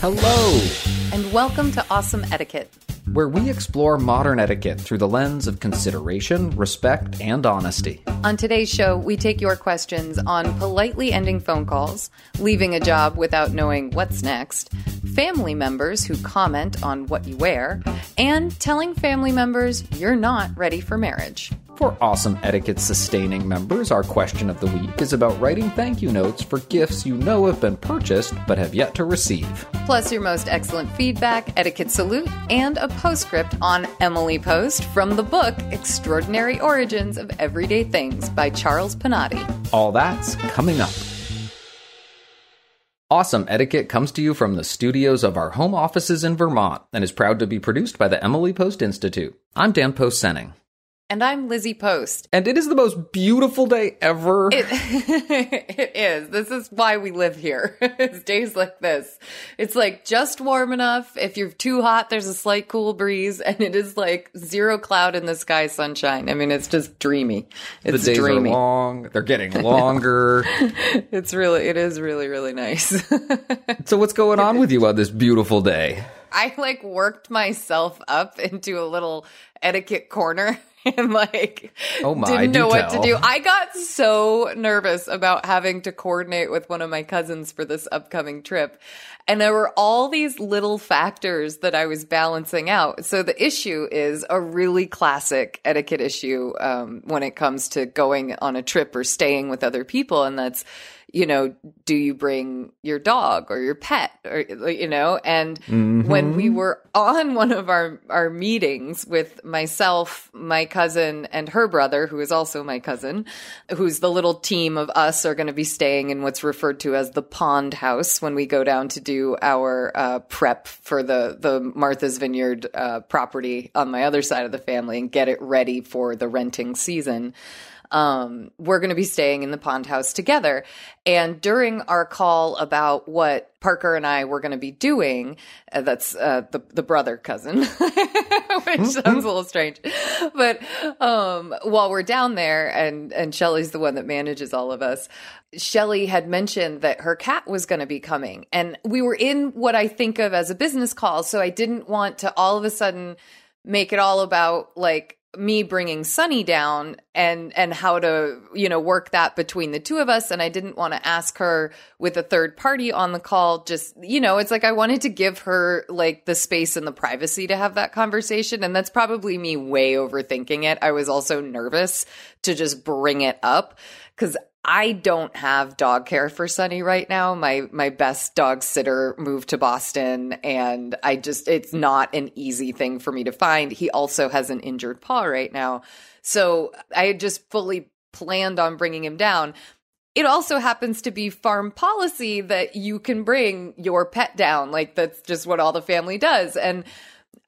Hello, and welcome to Awesome Etiquette, where we explore modern etiquette through the lens of consideration, respect, and honesty. On today's show, we take your questions on politely ending phone calls, leaving a job without knowing what's next, family members who comment on what you wear, and telling family members you're not ready for marriage. For awesome etiquette sustaining members, our question of the week is about writing thank you notes for gifts you know have been purchased but have yet to receive. Plus, your most excellent feedback, etiquette salute, and a postscript on Emily Post from the book Extraordinary Origins of Everyday Things by Charles Panati. All that's coming up. Awesome Etiquette comes to you from the studios of our home offices in Vermont and is proud to be produced by the Emily Post Institute. I'm Dan Post Senning. And I'm Lizzie Post. And it is the most beautiful day ever. It, it is. This is why we live here. it's days like this. It's like just warm enough. If you're too hot, there's a slight cool breeze, and it is like zero cloud in the sky, sunshine. I mean, it's just dreamy. It's the days dreamy. are long. They're getting longer. it's really, it is really, really nice. so, what's going on with you on this beautiful day? I like worked myself up into a little etiquette corner and like oh my, didn't know what tell. to do. I got so nervous about having to coordinate with one of my cousins for this upcoming trip. And there were all these little factors that I was balancing out. So the issue is a really classic etiquette issue um, when it comes to going on a trip or staying with other people. And that's, you know, do you bring your dog or your pet or, you know, and mm-hmm. when we were on one of our, our meetings with myself, my cousin and her brother, who is also my cousin, who's the little team of us are going to be staying in what's referred to as the pond house when we go down to do our uh, prep for the, the Martha's Vineyard uh, property on my other side of the family and get it ready for the renting season um, we're going to be staying in the pond house together. And during our call about what Parker and I were going to be doing, uh, that's uh, the the brother cousin, which sounds a little strange, but um, while we're down there, and and Shelly's the one that manages all of us. Shelly had mentioned that her cat was going to be coming, and we were in what I think of as a business call, so I didn't want to all of a sudden make it all about like me bringing Sunny down and and how to you know work that between the two of us. And I didn't want to ask her with a third party on the call. Just you know it's like I wanted to give her like the space and the privacy to have that conversation. And that's probably me way overthinking it. I was also nervous to just bring it up cuz I don't have dog care for Sunny right now. My my best dog sitter moved to Boston and I just it's not an easy thing for me to find. He also has an injured paw right now. So I had just fully planned on bringing him down. It also happens to be farm policy that you can bring your pet down. Like that's just what all the family does. And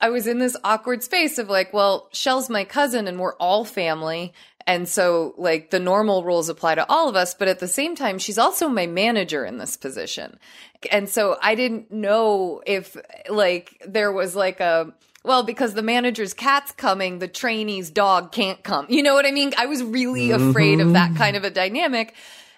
I was in this awkward space of like, well, Shell's my cousin and we're all family. And so, like, the normal rules apply to all of us, but at the same time, she's also my manager in this position. And so I didn't know if, like, there was like a, well, because the manager's cat's coming, the trainee's dog can't come. You know what I mean? I was really mm-hmm. afraid of that kind of a dynamic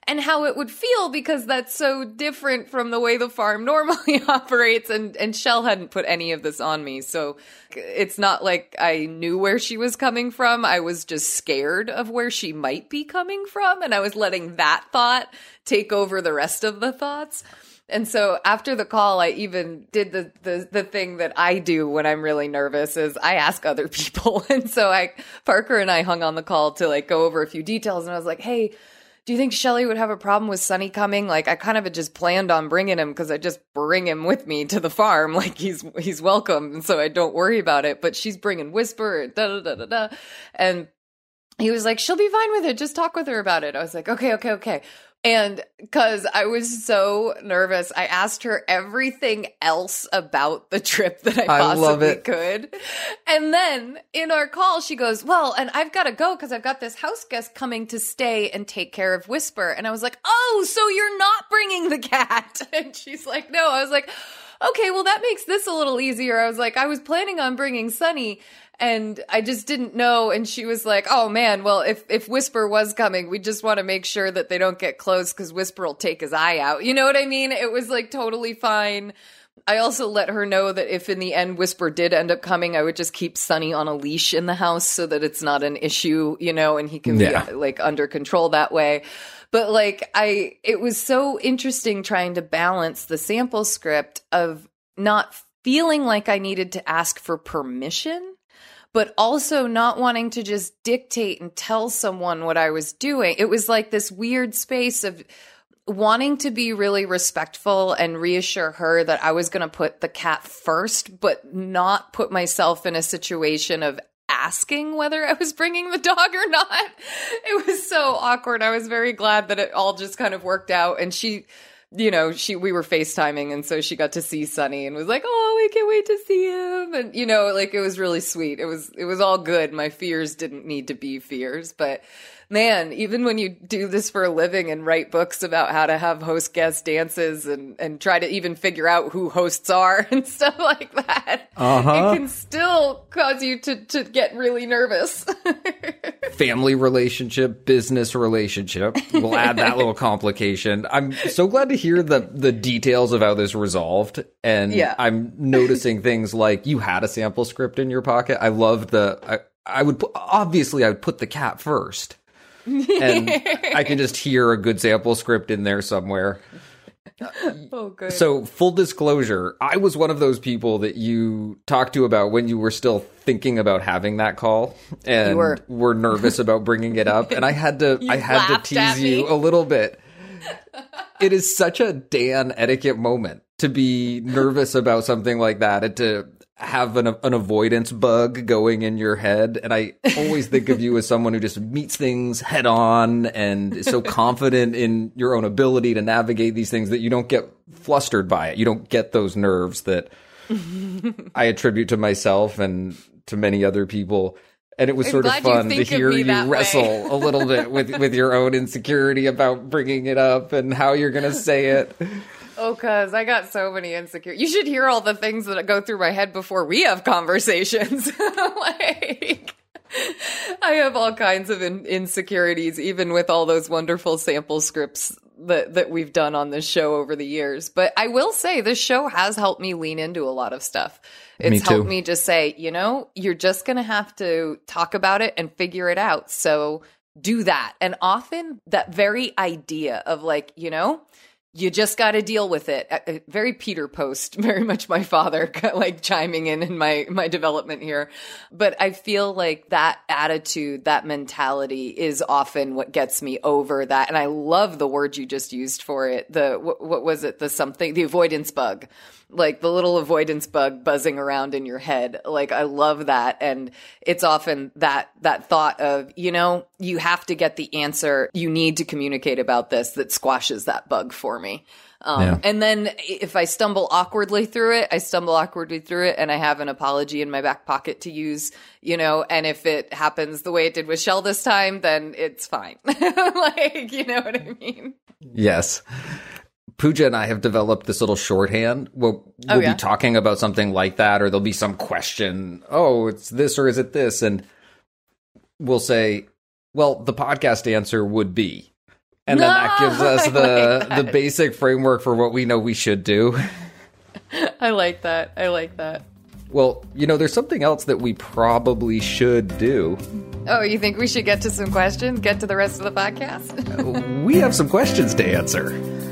and how it would feel because that's so different from the way the farm normally operates and and Shell hadn't put any of this on me so it's not like I knew where she was coming from I was just scared of where she might be coming from and I was letting that thought take over the rest of the thoughts And so after the call, I even did the, the the thing that I do when I'm really nervous is I ask other people. And so I Parker and I hung on the call to like go over a few details and I was like, "Hey, do you think Shelly would have a problem with Sunny coming? Like I kind of had just planned on bringing him because I just bring him with me to the farm. Like he's he's welcome, and so I don't worry about it. But she's bringing Whisper, da da da da da, and he was like, "She'll be fine with it. Just talk with her about it." I was like, "Okay, okay, okay." And because I was so nervous, I asked her everything else about the trip that I I possibly it. could. And then in our call, she goes, Well, and I've got to go because I've got this house guest coming to stay and take care of Whisper. And I was like, Oh, so you're not bringing the cat. And she's like, No. I was like, Okay, well, that makes this a little easier. I was like, I was planning on bringing Sunny and I just didn't know. And she was like, "Oh man, well if if Whisper was coming, we just want to make sure that they don't get close because Whisper will take his eye out." You know what I mean? It was like totally fine. I also let her know that if in the end Whisper did end up coming, I would just keep Sunny on a leash in the house so that it's not an issue, you know, and he can Yeah. be like under control that way. But like I it was so interesting trying to balance the sample script of not feeling like I needed to ask for permission but also not wanting to just dictate and tell someone what I was doing. It was like this weird space of wanting to be really respectful and reassure her that I was going to put the cat first, but not put myself in a situation of asking whether I was bringing the dog or not. It was so awkward. I was very glad that it all just kind of worked out and she you know, she we were FaceTiming and so she got to see Sunny and was like, "Oh, we can't wait to see him." And you know, like it was really sweet. It was it was all good. My fears didn't need to be fears, but man, even when you do this for a living and write books about how to have host guest dances and and try to even figure out who hosts are and stuff like that, Uh-huh. it can still cause you to to get really nervous. family relationship, business relationship. We'll add that little complication. I'm so glad to hear the the details of how this resolved, and Yeah. I'm noticing things like you had a sample script in your pocket. I love the. I, I would obviously I would put the cat first, and I can just hear a good sample script in there somewhere. oh, good. So, full disclosure, I was one of those people that you talked to about when you were still thinking about having that call and were. nervous about bringing it up, and I had to I had to tease you a little bit. It is such a Dan etiquette moment to be nervous about something like that and to have an, an avoidance bug going in your head. And I always think of you as someone who just meets things head on and is so confident in your own ability to navigate these things that you don't get flustered by it. You don't get those nerves that I attribute to myself and to many other people. And it was I'm sort of fun to hear you wrestle a little bit with, with your own insecurity about bringing it up and how you're going to say it. Oh, cuz I got so many insecure. You should hear all the things that go through my head before we have conversations. like I have all kinds of in- insecurities even with all those wonderful sample scripts that that we've done on this show over the years. But I will say this show has helped me lean into a lot of stuff. It's Me helped me just say, you know, you're just going to have to talk about it and figure it out. So do that. And often that very idea of like, you know, you just got to deal with it. Very Peter Post, very much my father, like chiming in in my my development here. But I feel like that attitude, that mentality, is often what gets me over that. And I love the word you just used for it. The what, what was it? The something, the avoidance bug like the little avoidance bug buzzing around in your head. Like i love that. And it's often that that thought of you know you have to get the answer. You need to communicate about this that squashes that bug for me. Um, Yeah. and then if i stumble awkwardly through it i stumble awkwardly through it and i have an apology in my back pocket to use you know and if it happens the way it did with shell this time then it's fine. Like you know what i mean? Yes. Pooja and I have developed this little shorthand. Oh, we'll, we'll Oh, yeah? be talking about something like that, or there'll be some question. Oh, it's this or is it this? And we'll say, well, the podcast answer would be. And then that gives us the like the basic framework for what we know we should do. i like that i like that Well, you know, there's something else that we probably should do. Oh, you think we should get to some questions? Get to the rest of the podcast? We have some questions to answer.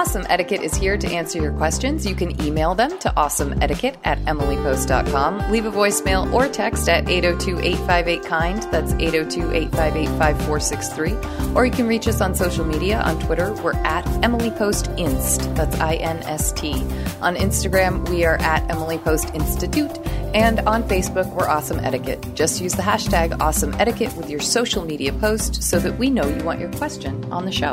Awesome Etiquette is here to answer your questions. You can email them to awesomeetiquette at emilypost.com. Leave a voicemail or text at 802 858 KIND. That's 802 858 5463. Or you can reach us on social media. On Twitter, we're at emilypostinst, That's I N S T. On Instagram, we are at emilypostinstitute, And on Facebook, we're Awesome Etiquette. Just use the hashtag Awesome Etiquette with your social media post so that we know you want your question on the show.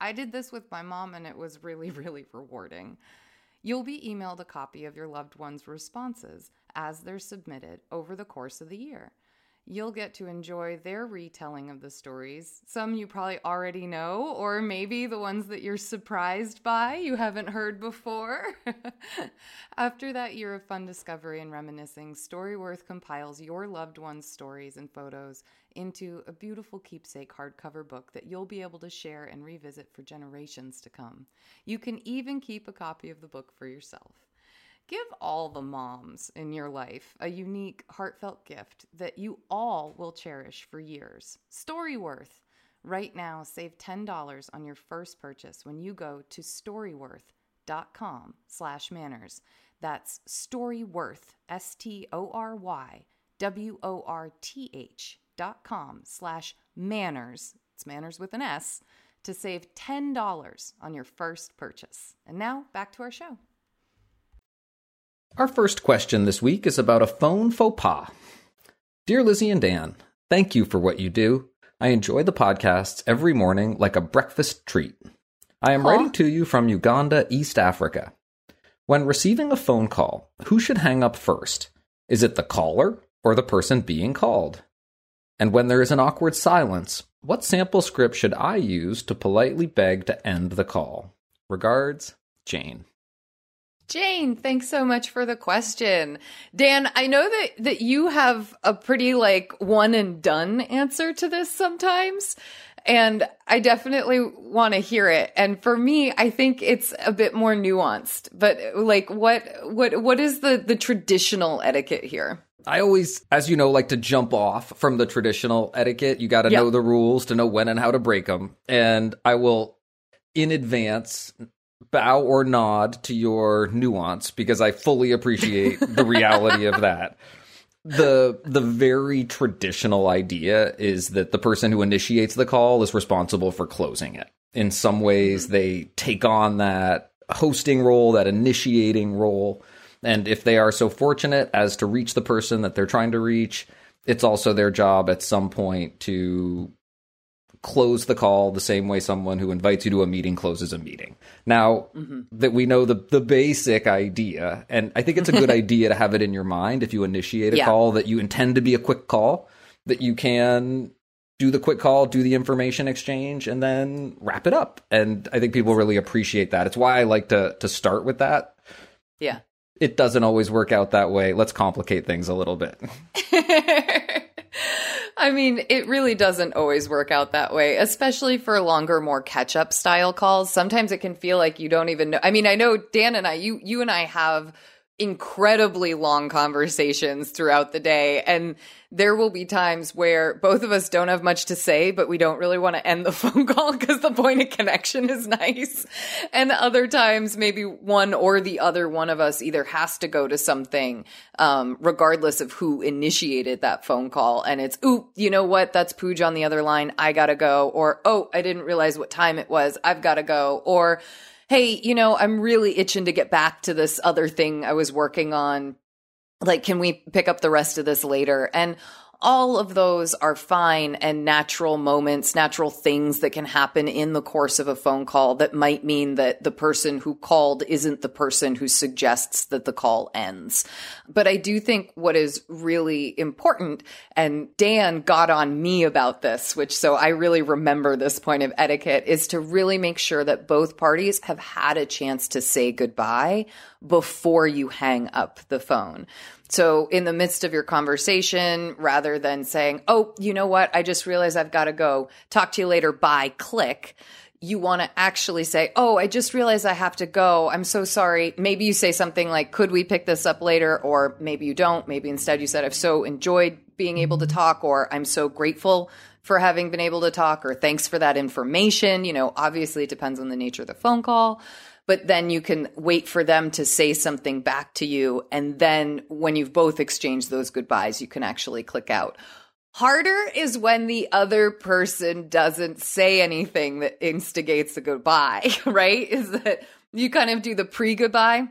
I did this with my mom and it was really, really rewarding. You'll be emailed a copy of your loved one's responses as they're submitted over the course of the year. You'll get to enjoy their retelling of the stories, some you probably already know, or maybe the ones that you're surprised by you haven't heard before. After that year of fun discovery and reminiscing, Storyworth compiles your loved one's stories and photos into a beautiful keepsake hardcover book that you'll be able to share and revisit for generations to come. You can even keep a copy of the book for yourself. Give all the moms in your life a unique, heartfelt gift that you all will cherish for years. Storyworth. Right now, save $10 on your first purchase when you go to storyworth.com slash manners. That's Storyworth, S-T-O-R-Y, W-O-R-T-H dot com slash manners. It's manners with an S to save $10 on your first purchase. And now back to our show. Our first question this week is about a phone faux pas. Dear Lizzie and Dan, thank you for what you do. I enjoy the podcasts every morning like a breakfast treat. I am writing to you from Uganda, East Africa. When receiving a phone call, who should hang up first? Is it the caller or the person being called? And when there is an awkward silence, what sample script should I use to politely beg to end the call? Regards, Jane. Jane, thanks so much for the question. Dan, I know that that you have a pretty like one and done answer to this sometimes, and I definitely want to hear it. And for me, I think it's a bit more nuanced. But like what what what is the the traditional etiquette here? I always, as you know, like to jump off from the traditional etiquette. You got to Yep. know the rules to know when and how to break them. And I will, in advance, bow or nod to your nuance because I fully appreciate the reality of that. The the very traditional idea is that the person who initiates the call is responsible for closing it. In some ways, mm-hmm. they take on that hosting role, that initiating role. And if they are so fortunate as to reach the person that they're trying to reach, it's also their job at some point to close the call the same way someone who invites you to a meeting closes a meeting. Now mm-hmm. that we know the the basic idea, and I think it's a good idea to have it in your mind if you initiate a Yeah. call that you intend to be a quick call, that you can do the quick call, do the information exchange, and then wrap it up. And I think people really appreciate that. It's why I like to to start with that. Yeah. It doesn't always work out that way. Let's complicate things a little bit. I mean, it really doesn't always work out that way, especially for longer, more catch up style calls. Sometimes it can feel like you don't even know. I mean, I know Dan and I, you, you and I have incredibly long conversations throughout the day. And there will be times where both of us don't have much to say, but we don't really want to end the phone call because the point of connection is nice. And other times, maybe one or the other one of us either has to go to something, um, regardless of who initiated that phone call. And it's, ooh, you know what? That's Pooj on the other line. I gotta go. Or, oh, I didn't realize what time it was. I've gotta go. Or, hey, you know, I'm really itching to get back to this other thing I was working on. Like, can we pick up the rest of this later? And all of those are fine and natural moments, natural things that can happen in the course of a phone call that might mean that the person who called isn't the person who suggests that the call ends. But I do think what is really important, and Dan got on me about this, which so I really remember this point of etiquette, is to really make sure that both parties have had a chance to say goodbye before you hang up the phone. So, in the midst of your conversation, rather than saying, Oh, you know what? I just realized I've got to go. Talk to you later. Bye. Click. You want to actually say, Oh, I just realized I have to go. I'm so sorry. Maybe you say something like, Could we pick this up later? Or maybe you don't. Maybe instead you said, I've so enjoyed being able to talk, or I'm so grateful for having been able to talk, or thanks for that information. You know, obviously it depends on the nature of the phone call but then you can wait for them to say something back to you. And then when you've both exchanged those goodbyes, you can actually click out. Harder is when the other person doesn't say anything that instigates a goodbye, right? Is that you kind of do the pre goodbye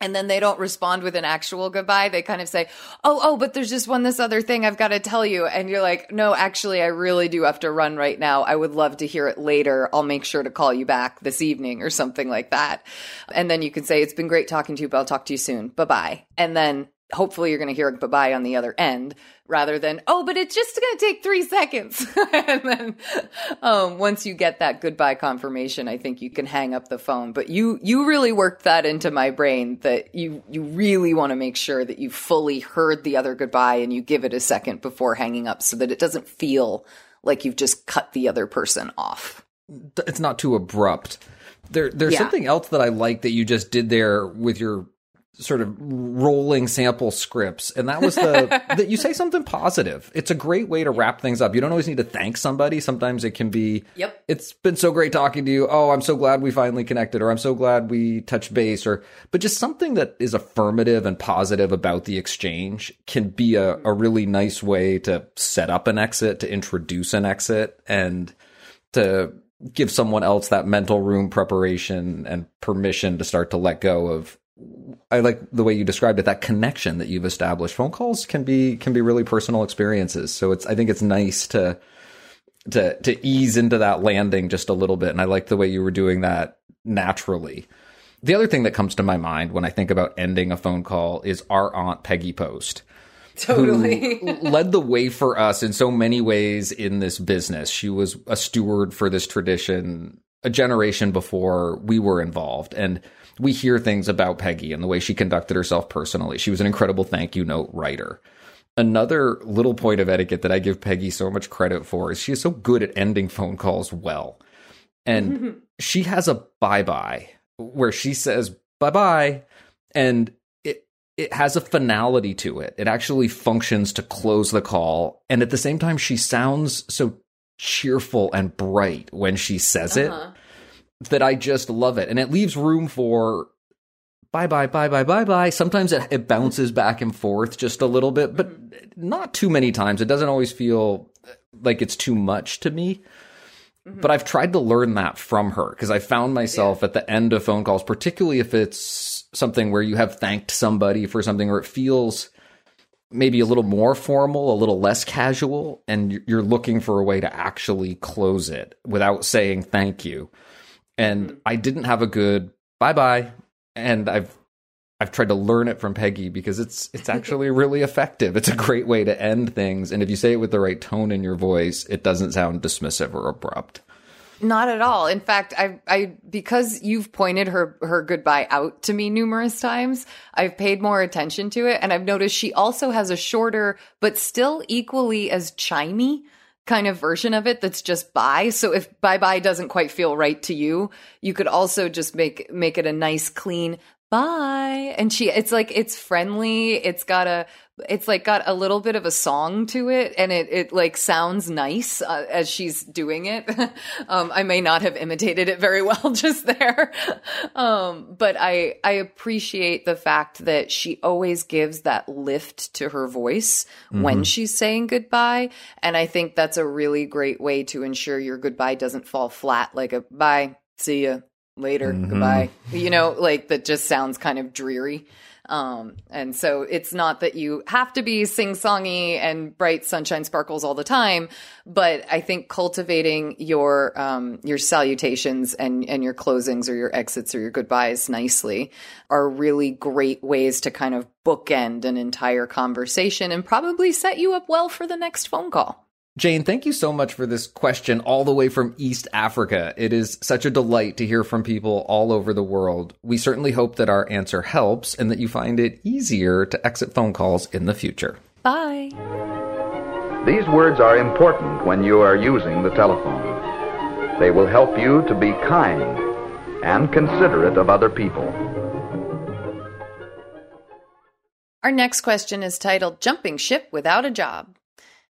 and then they don't respond with an actual goodbye. They kind of say, Oh, oh, but there's just one, this other thing I've got to tell you. And you're like, No, actually, I really do have to run right now. I would love to hear it later. I'll make sure to call you back this evening or something like that. And then you can say, It's been great talking to you, but I'll talk to you soon. Bye bye. And then hopefully you're going to hear a bye on the other end rather than oh but it's just going to take three seconds. And then um, once you get that goodbye confirmation i think you can hang up the phone. But you you really worked that into my brain that you you really want to make sure that you fully heard the other goodbye and you give it a second before hanging up so that it doesn't feel like you've just cut the other person off. It's not too abrupt. There there's yeah. something else that i like that you just did there with your sort of rolling sample scripts and that was the that you say something positive. It's a great way to wrap things up. You don't always need to thank somebody. Sometimes it can be yep. It's been so great talking to you. Oh i'm so glad we finally connected or i'm so glad we touched base or but just something that is affirmative and positive about the exchange can be a, a mm-hmm. really nice way to set up an exit to introduce an exit and to give someone else that mental room preparation and permission to start to let go of I like the way you described it. That connection that you've established. Phone calls can be can be really personal experiences. So it's I think it's nice to to to ease into that landing just a little bit. And I like the way you were doing that naturally. The other thing that comes to my mind when I think about ending a phone call is our aunt Peggy Post. Totally. led the way for us in so many ways in this business. She was a steward for this tradition a generation before we were involved. And we hear things about Peggy and the way she conducted herself personally. She was an incredible thank you note writer. Another little point of etiquette that I give Peggy so much credit for is she is so good at ending phone calls well. And she has a bye bye where she says bye bye and it it has a finality to it. It actually functions to close the call and at the same time she sounds so cheerful and bright when she says uh-huh. it that I just love it. And it leaves room for bye bye bye bye bye bye. Sometimes it, it bounces back and forth just a little bit, but not too many times. It doesn't always feel like it's too much to me. Mm-hmm. But I've tried to learn that from her because I found myself yeah. at the end of phone calls, particularly if it's something where you have thanked somebody for something or it feels maybe a little more formal, a little less casual, and you're looking for a way to actually close it without saying thank you and mm-hmm. I didn't have a good bye bye. And I've I've tried to learn it from Peggy because it's it's actually really effective. It's a great way to end things, and if you say it with the right tone in your voice, it doesn't sound dismissive or abrupt. Not at all. In fact, I I because you've pointed her her goodbye out to me numerous times, I've paid more attention to it and I've noticed she also has a shorter but still equally as chimey kind of version of it that's just bye. So if bye bye doesn't quite feel right to you, you could also just make make it a nice clean bye. And she, it's like, it's friendly. It's got a, it's like got a little bit of a song to it and it, it like sounds nice uh, as she's doing it. um, I may not have imitated it very well just there. um, but I, I appreciate the fact that she always gives that lift to her voice mm-hmm. when she's saying goodbye. And I think that's a really great way to ensure your goodbye doesn't fall flat like a bye, see ya, later, mm-hmm. goodbye. You know, like that just sounds kind of dreary. Um, and so it's not that you have to be sing songy and bright sunshine sparkles all the time, but I think cultivating your um, your salutations and and your closings or your exits or your goodbyes nicely are really great ways to kind of bookend an entire conversation and probably set you up well for the next phone call. Jane, thank you so much for this question all the way from East Africa. It is such a delight to hear from people all over the world. We certainly hope that our answer helps and that you find it easier to exit phone calls in the future. Bye. These words are important when you are using the telephone. They will help you to be kind and considerate of other people. Our next question is titled Jumping Ship Without a Job.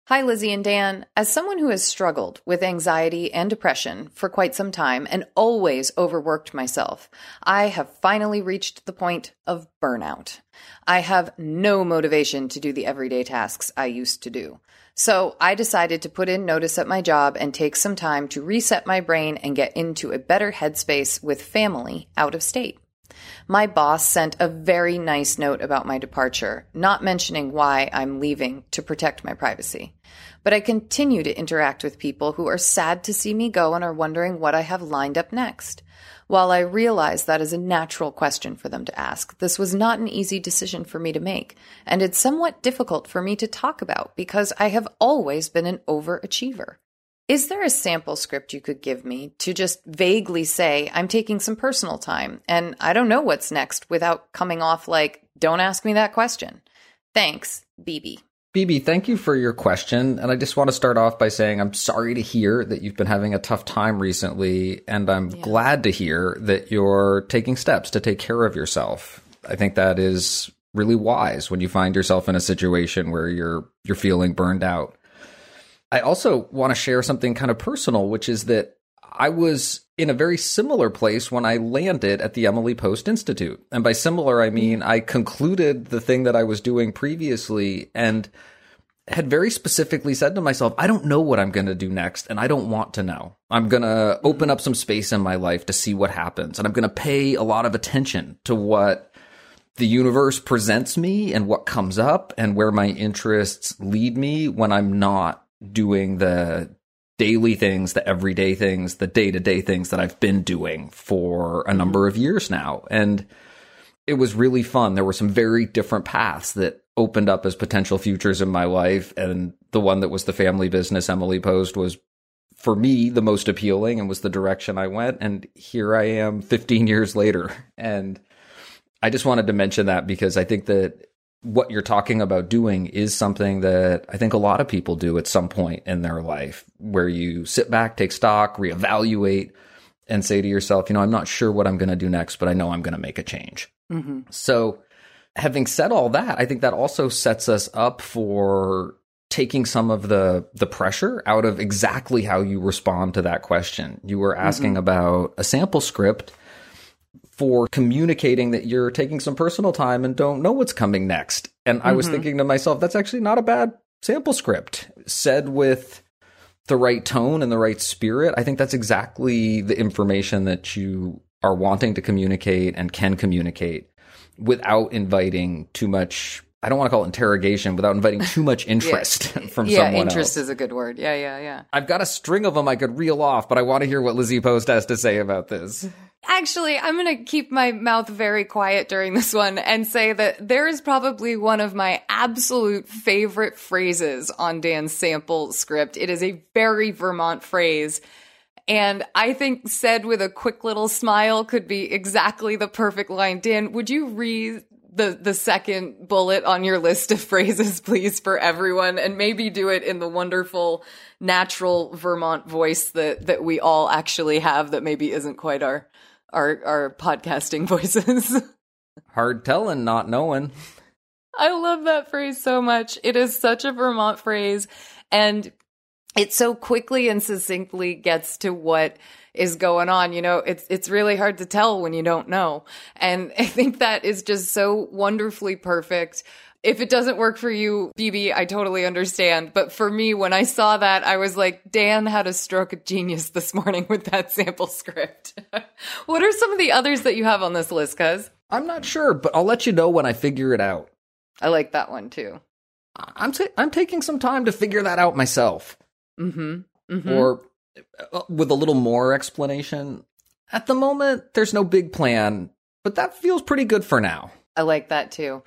Hi, Lizzie and Dan. As someone who has struggled with anxiety and depression for quite some time and always overworked myself, I have finally reached the point of burnout. I have no motivation to do the everyday tasks I used to do. So I decided to put in notice at my job and take some time to reset my brain and get into a better headspace with family out of state. My boss sent a very nice note about my departure, not mentioning why I'm leaving to protect my privacy. But I continue to interact with people who are sad to see me go and are wondering what I have lined up next. While I realize that is a natural question for them to ask, this was not an easy decision for me to make, and it's somewhat difficult for me to talk about because I have always been an overachiever. Is there a sample script you could give me to just vaguely say, I'm taking some personal time and I don't know what's next without coming off like, don't ask me that question? Thanks, BB. BB, thank you for your question. And I just want to start off by saying I'm sorry to hear that you've been having a tough time recently. And I'm yeah. glad to hear that you're taking steps to take care of yourself. I think that is really wise when you find yourself in a situation where you're you're feeling burned out. I also want to share something kind of personal, which is that I was in a very similar place when I landed at the Emily Post Institute. And by similar, I mean I concluded the thing that I was doing previously and had very specifically said to myself, I don't know what I'm going to do next, and I don't want to know. I'm going to open up some space in my life to see what happens, and I'm going to pay a lot of attention to what the universe presents me and what comes up and where my interests lead me when I'm not doing the daily things, the everyday things, the day to day things that I've been doing for a mm-hmm. number of years now. And it was really fun. There were some very different paths that opened up as potential futures in my life. And the one that was the family business, Emily Post was for me the most appealing and was the direction I went. And here I am 15 years later. And I just wanted to mention that because I think that what you're talking about doing is something that I think a lot of people do at some point in their life where you sit back, take stock, reevaluate, and say to yourself, you know, I'm not sure what I'm going to do next, but I know I'm going to make a change. Mm-hmm. So, having said all that, I think that also sets us up for taking some of the the pressure out of exactly how you respond to that question. You were asking mm-hmm. about a sample script for communicating that you're taking some personal time and don't know what's coming next. And I mm-hmm. was thinking to myself, that's actually not a bad sample script said with the right tone and the right spirit. I think that's exactly the information that you are wanting to communicate and can communicate without inviting too much I don't want to call it interrogation without inviting too much interest yeah. from yeah, someone interest else. is a good word. Yeah, yeah, yeah. I've got a string of them I could reel off, but I want to hear what Lizzie Post has to say about this. Actually, I'm going to keep my mouth very quiet during this one and say that there is probably one of my absolute favorite phrases on Dan's sample script. It is a very Vermont phrase. And I think said with a quick little smile could be exactly the perfect line. Dan, would you read the the second bullet on your list of phrases, please, for everyone, and maybe do it in the wonderful, natural Vermont voice that that we all actually have. That maybe isn't quite our our our podcasting voices. Hard telling, not knowing. I love that phrase so much. It is such a Vermont phrase. And it so quickly and succinctly gets to what is going on. You know, it's it's really hard to tell when you don't know. And I think that is just so wonderfully perfect. If it doesn't work for you, BB, I totally understand. But for me, when I saw that, I was like, Dan had a stroke of genius this morning with that sample script. what are some of the others that you have on this list, cuz? I'm not sure, but I'll let you know when I figure it out. I like that one too. I'm ta- I'm taking some time to figure that out myself. Mm-hmm. mm-hmm. Or uh, with a little more explanation. At the moment, there's no big plan, but that feels pretty good for now. I like that too.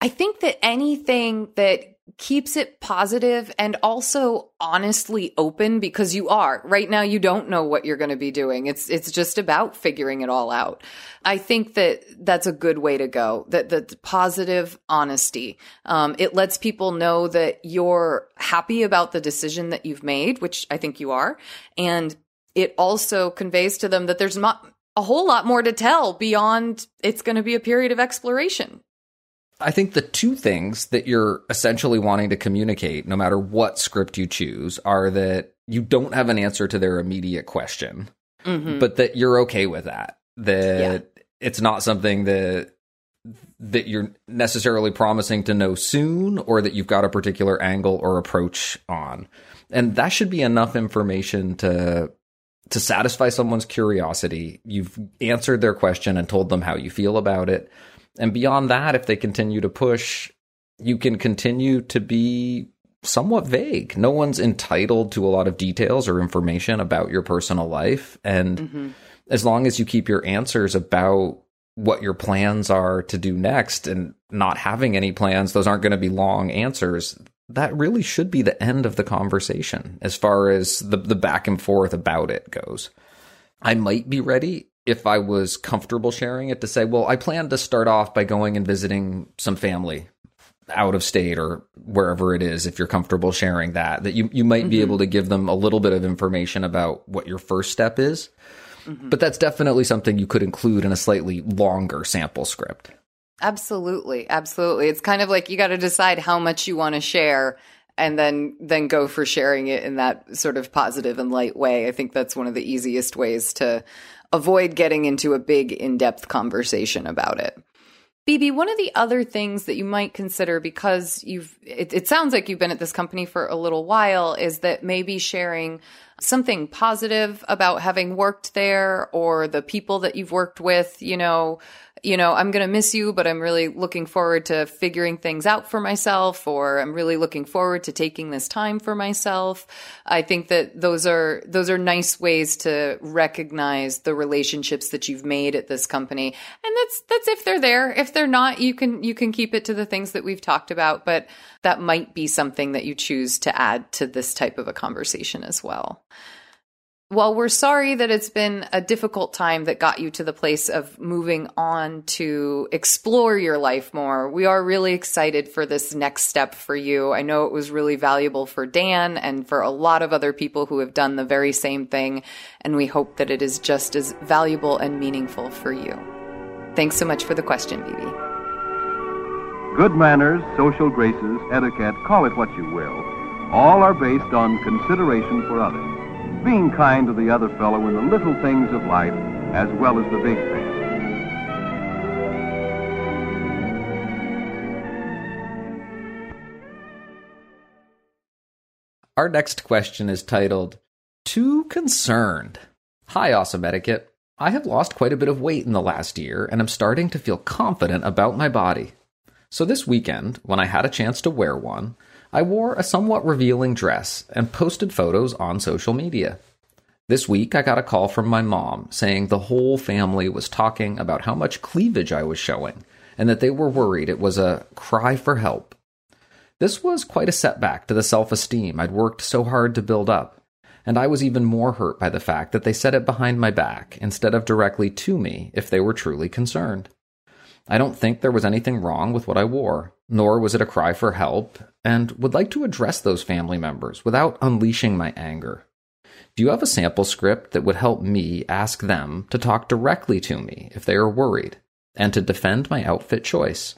I think that anything that keeps it positive and also honestly open because you are. Right now you don't know what you're going to be doing. It's it's just about figuring it all out. I think that that's a good way to go that the positive honesty um, it lets people know that you're happy about the decision that you've made which i think you are and it also conveys to them that there's not a whole lot more to tell beyond it's going to be a period of exploration I think the two things that you're essentially wanting to communicate, no matter what script you choose, are that you don't have an answer to their immediate question, mm-hmm. but that you're okay with that. That yeah. it's not something that that you're necessarily promising to know soon or that you've got a particular angle or approach on. And that should be enough information to to satisfy someone's curiosity. You've answered their question and told them how you feel about it and beyond that, if they continue to push, you can continue to be somewhat vague. No one's entitled to a lot of details or information about your personal life. And mm-hmm. as long as you keep your answers about what your plans are to do next and not having any plans, those aren't going to be long answers. That really should be the end of the conversation as far as the, the back and forth about it goes. I might be ready if I was comfortable sharing it to say, well, I plan to start off by going and visiting some family out of state or wherever it is if you're comfortable sharing that that you you might mm-hmm. be able to give them a little bit of information about what your first step is. Mm-hmm. but that's definitely something you could include in a slightly longer sample script. Absolutely. Absolutely. It's kind of like you got to decide how much you want to share and then then go for sharing it in that sort of positive and light way. I think that's one of the easiest ways to avoid getting into a big in-depth conversation about it. BB, one of the other things that you might consider because you've, it, it, sounds like you've been at this company for a little while, is that maybe sharing something positive about having worked there or the people that you've worked with, you know, you know, I'm going to miss you, but I'm really looking forward to figuring things out for myself, or I'm really looking forward to taking this time for myself. I think that those are, those are nice ways to recognize the relationships that you've made at this company. And that's, that's if they're there. If they're not, you can, you can keep it to the things that we've talked about, but that might be something that you choose to add to this type of a conversation as well. While we're sorry that it's been a difficult time that got you to the place of moving on to explore your life more, we are really excited for this next step for you. I know it was really valuable for Dan and for a lot of other people who have done the very same thing, and we hope that it is just as valuable and meaningful for you. Thanks so much for the question, BB. Good manners, social graces, etiquette, call it what you will, all are based on consideration for others being kind to the other fellow in the little things of life as well as the big things. Our next question is titled, Too Concerned. Hi, Awesome Etiquette. I have lost quite a bit of weight in the last year, and I'm starting to feel confident about my body. So this weekend, when I had a chance to wear one, I wore a somewhat revealing dress and posted photos on social media. This week, I got a call from my mom saying the whole family was talking about how much cleavage I was showing and that they were worried it was a cry for help. This was quite a setback to the self esteem I'd worked so hard to build up, and I was even more hurt by the fact that they said it behind my back instead of directly to me if they were truly concerned. I don't think there was anything wrong with what I wore, nor was it a cry for help, and would like to address those family members without unleashing my anger. Do you have a sample script that would help me ask them to talk directly to me if they are worried? and to defend my outfit choice.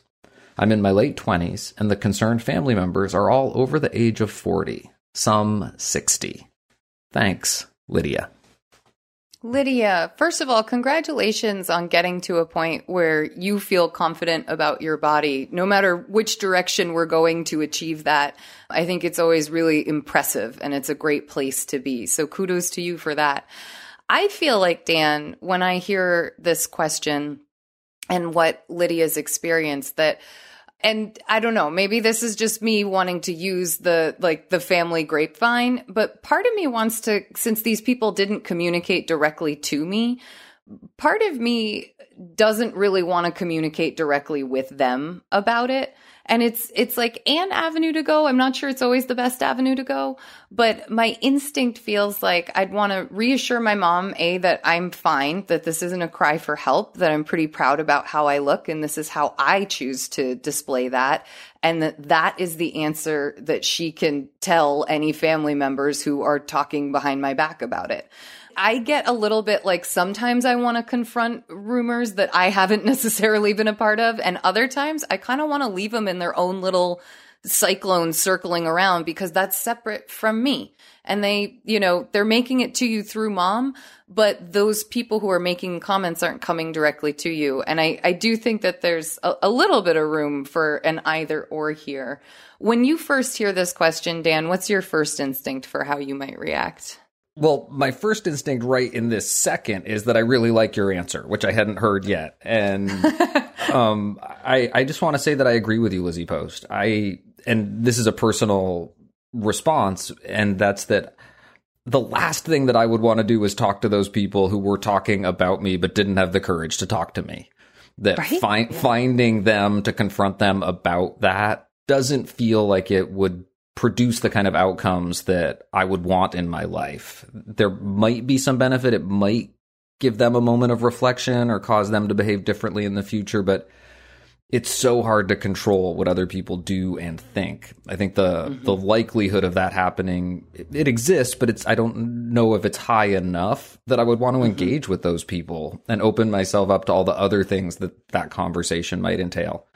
I'm in my late 20s, and the concerned family members are all over the age of 40, some 60. Thanks, Lydia. Lydia, first of all, congratulations on getting to a point where you feel confident about your body, no matter which direction we're going to achieve that. I think it's always really impressive and it's a great place to be. So kudos to you for that. I feel like, Dan, when I hear this question and what Lydia's experienced, that and I don't know, maybe this is just me wanting to use the like the family grapevine, but part of me wants to since these people didn't communicate directly to me, part of me doesn't really want to communicate directly with them about it and it's it's like an avenue to go. I'm not sure it's always the best avenue to go but my instinct feels like i'd want to reassure my mom a that i'm fine that this isn't a cry for help that i'm pretty proud about how i look and this is how i choose to display that and that that is the answer that she can tell any family members who are talking behind my back about it I get a little bit like sometimes I want to confront rumors that I haven't necessarily been a part of. And other times I kind of want to leave them in their own little cyclone circling around because that's separate from me. And they, you know, they're making it to you through mom, but those people who are making comments aren't coming directly to you. And I, I do think that there's a, a little bit of room for an either or here. When you first hear this question, Dan, what's your first instinct for how you might react? Well, my first instinct right in this second is that I really like your answer, which I hadn't heard yet. And um, I, I just want to say that I agree with you, Lizzie Post. I and this is a personal response, and that's that the last thing that I would want to do is talk to those people who were talking about me but didn't have the courage to talk to me. That Right? fi- finding them to confront them about that doesn't feel like it would produce the kind of outcomes that I would want in my life. There might be some benefit. It might give them a moment of reflection or cause them to behave differently in the future, but it's so hard to control what other people do and think. I think the mm-hmm. the likelihood of that happening it, it exists, but it's I don't know if it's high enough that I would want to mm-hmm. engage with those people and open myself up to all the other things that that conversation might entail.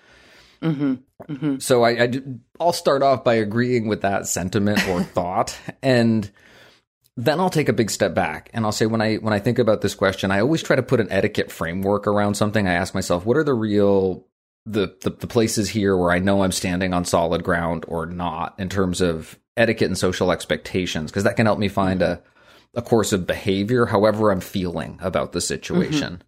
Mm-hmm. Mm-hmm. So I, I will start off by agreeing with that sentiment or thought, and then I'll take a big step back and I'll say when I when I think about this question, I always try to put an etiquette framework around something. I ask myself, what are the real the, the the places here where I know I'm standing on solid ground or not in terms of etiquette and social expectations, because that can help me find a a course of behavior, however I'm feeling about the mm-hmm. situation.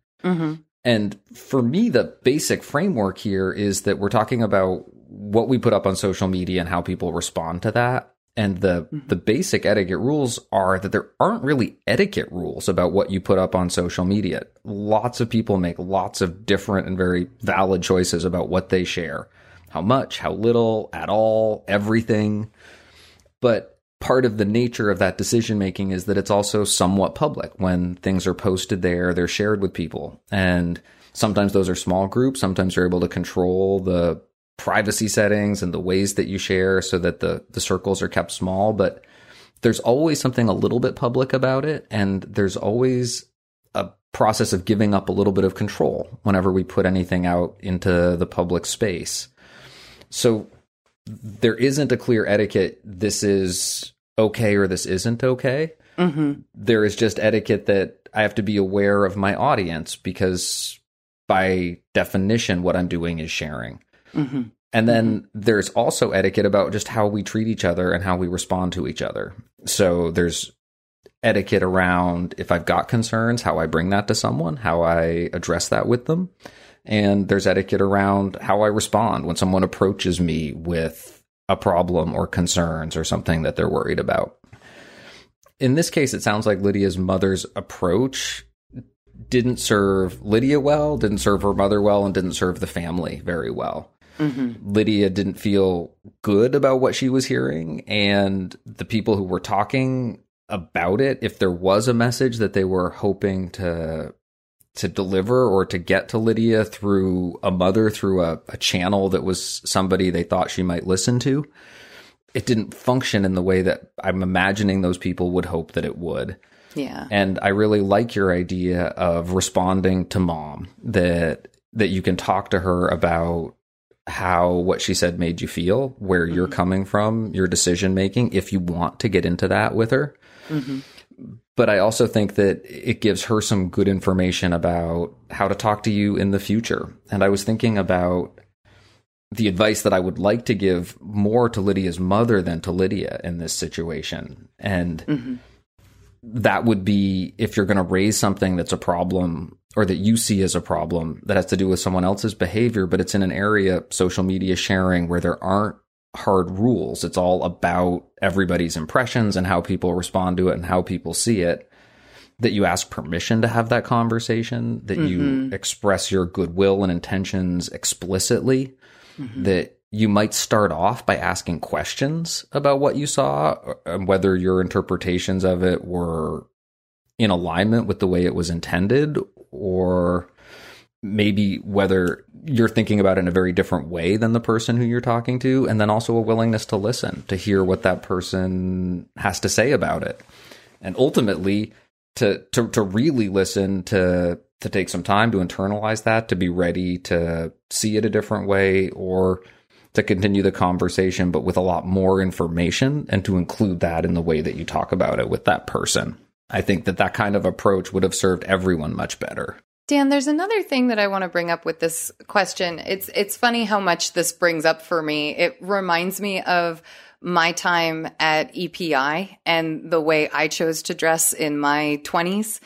And for me, the basic framework here is that we're talking about what we put up on social media and how people respond to that. And the mm-hmm. the basic etiquette rules are that there aren't really etiquette rules about what you put up on social media. Lots of people make lots of different and very valid choices about what they share. How much, how little, at all, everything. But part of the nature of that decision making is that it's also somewhat public. When things are posted there, they're shared with people. And sometimes those are small groups. Sometimes you're able to control the privacy settings and the ways that you share so that the, the circles are kept small. But there's always something a little bit public about it. And there's always a process of giving up a little bit of control whenever we put anything out into the public space. So there isn't a clear etiquette. This is okay or this isn't okay. Mm-hmm. There is just etiquette that I have to be aware of my audience because by definition, what I'm doing is sharing. Mm-hmm. And then mm-hmm. there's also etiquette about just how we treat each other and how we respond to each other. So there's etiquette around if I've got concerns, how I bring that to someone, how I address that with them. And there's etiquette around how I respond when someone approaches me with a problem or concerns or something that they're worried about. In this case, it sounds like Lydia's mother's approach didn't serve Lydia well, didn't serve her mother well, and didn't serve the family very well. Mm-hmm. Lydia didn't feel good about what she was hearing, and the people who were talking about it, if there was a message that they were hoping to to deliver or to get to Lydia through a mother through a, a channel that was somebody they thought she might listen to, it didn't function in the way that I'm imagining those people would hope that it would. Yeah. And I really like your idea of responding to mom that that you can talk to her about how what she said made you feel, where you're mm-hmm. coming from, your decision making, if you want to get into that with her. Mm-hmm. But I also think that it gives her some good information about how to talk to you in the future. And I was thinking about the advice that I would like to give more to Lydia's mother than to Lydia in this situation. And mm-hmm. that would be if you're going to raise something that's a problem or that you see as a problem that has to do with someone else's behavior, but it's in an area, social media sharing, where there aren't hard rules. It's all about everybody's impressions and how people respond to it and how people see it. That you ask permission to have that conversation, that you mm-hmm. express your goodwill and intentions explicitly, mm-hmm. that you might start off by asking questions about what you saw and whether your interpretations of it were in alignment with the way it was intended or maybe whether you're thinking about it in a very different way than the person who you're talking to and then also a willingness to listen to hear what that person has to say about it. And ultimately to to to really listen to to take some time to internalize that to be ready to see it a different way or to continue the conversation but with a lot more information and to include that in the way that you talk about it with that person. I think that that kind of approach would have served everyone much better Dan, there's another thing that I want to bring up with this question. It's it's funny how much this brings up for me. It reminds me of my time at EPI and the way I chose to dress in my 20s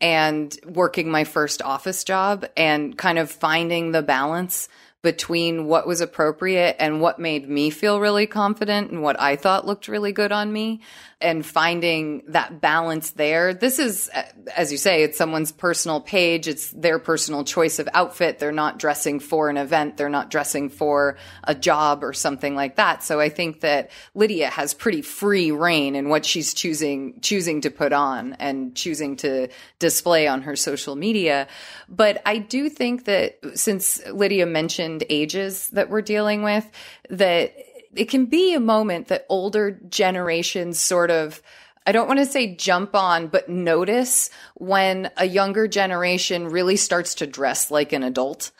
and working my first office job and kind of finding the balance between what was appropriate and what made me feel really confident and what I thought looked really good on me and finding that balance there. This is, as you say, it's someone's personal page. It's their personal choice of outfit. They're not dressing for an event. They're not dressing for a job or something like that. So I think that Lydia has pretty free rein in what she's choosing, choosing to put on and choosing to display on her social media. But I do think that since Lydia mentioned ages that we're dealing with, that it can be a moment that older generations sort of I don't want to say jump on, but notice when a younger generation really starts to dress like an adult.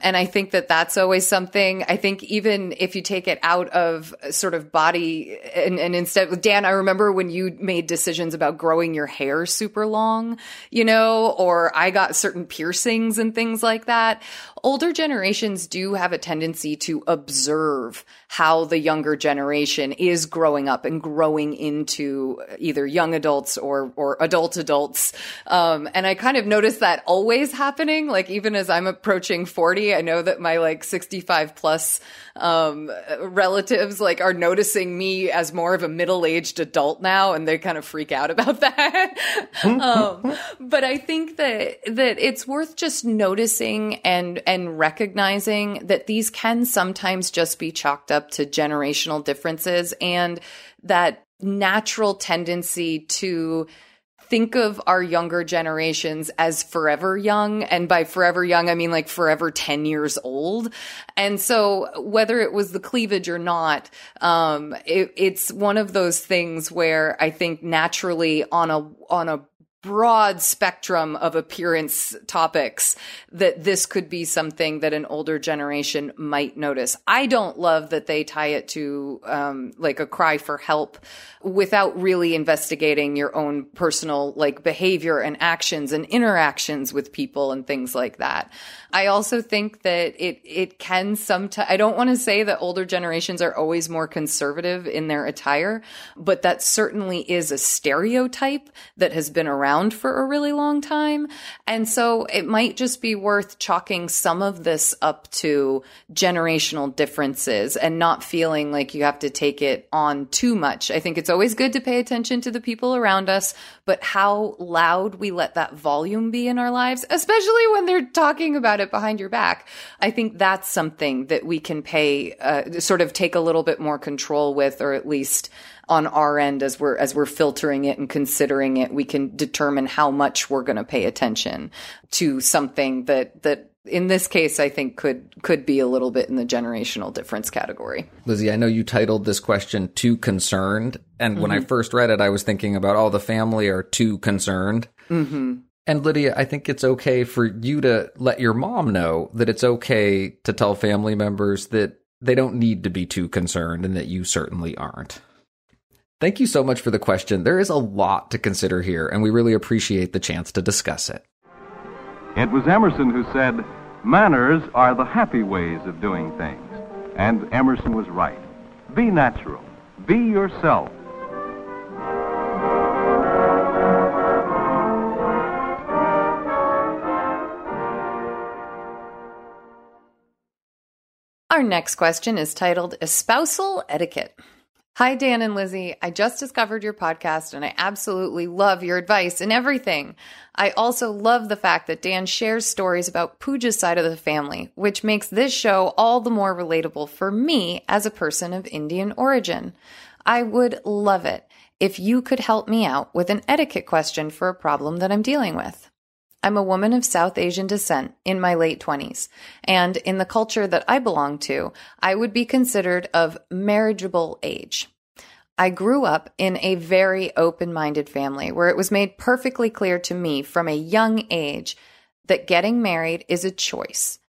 And I think that that's always something. I think even if you take it out of sort of body and, and instead, Dan, I remember when you made decisions about growing your hair super long, you know, or I got certain piercings and things like that. Older generations do have a tendency to observe how the younger generation is growing up and growing into either young adults or or adult adults. Um, and I kind of notice that always happening. Like even as I'm approaching 40, I know that my like 65 plus um, relatives like are noticing me as more of a middle aged adult now, and they kind of freak out about that. um, but I think that that it's worth just noticing and and recognizing that these can sometimes just be chalked up to generational differences and that natural tendency to think of our younger generations as forever young. And by forever young, I mean like forever 10 years old. And so whether it was the cleavage or not, um, it, it's one of those things where I think naturally on a, on a broad spectrum of appearance topics that this could be something that an older generation might notice. I don't love that they tie it to um, like a cry for help without really investigating your own personal like behavior and actions and interactions with people and things like that. I also think that it it can sometimes I don't want to say that older generations are always more conservative in their attire, but that certainly is a stereotype that has been around for a really long time. And so it might just be worth chalking some of this up to generational differences and not feeling like you have to take it on too much. I think it's always good to pay attention to the people around us, but how loud we let that volume be in our lives, especially when they're talking about it behind your back. I think that's something that we can pay, uh, sort of take a little bit more control with, or at least on our end as we're as we're filtering it and considering it, we can determine how much we're going to pay attention to something that that in this case I think could could be a little bit in the generational difference category. Lizzie, I know you titled this question Too Concerned. And when I first read it, I was thinking about, oh, the family are too concerned. Mm-hmm. And Lydia, I think it's okay for you to let your mom know that it's okay to tell family members that they don't need to be too concerned and that you certainly aren't. Thank you so much for the question. There is a lot to consider here, and we really appreciate the chance to discuss it. It was Emerson who said, Manners are the happy ways of doing things. And Emerson was right. Be natural. Be yourself. Our next question is titled Espousal Etiquette. Hi, Dan and Lizzie. I just discovered your podcast and I absolutely love your advice and everything. I also love the fact that Dan shares stories about Pooja's side of the family, which makes this show all the more relatable for me as a person of Indian origin. I would love it if you could help me out with an etiquette question for a problem that I'm dealing with. I'm a woman of South Asian descent in my late 20s, and in the culture that I belong to, I would be considered of marriageable age. I grew up in a very open minded family where it was made perfectly clear to me from a young age that getting married is a choice.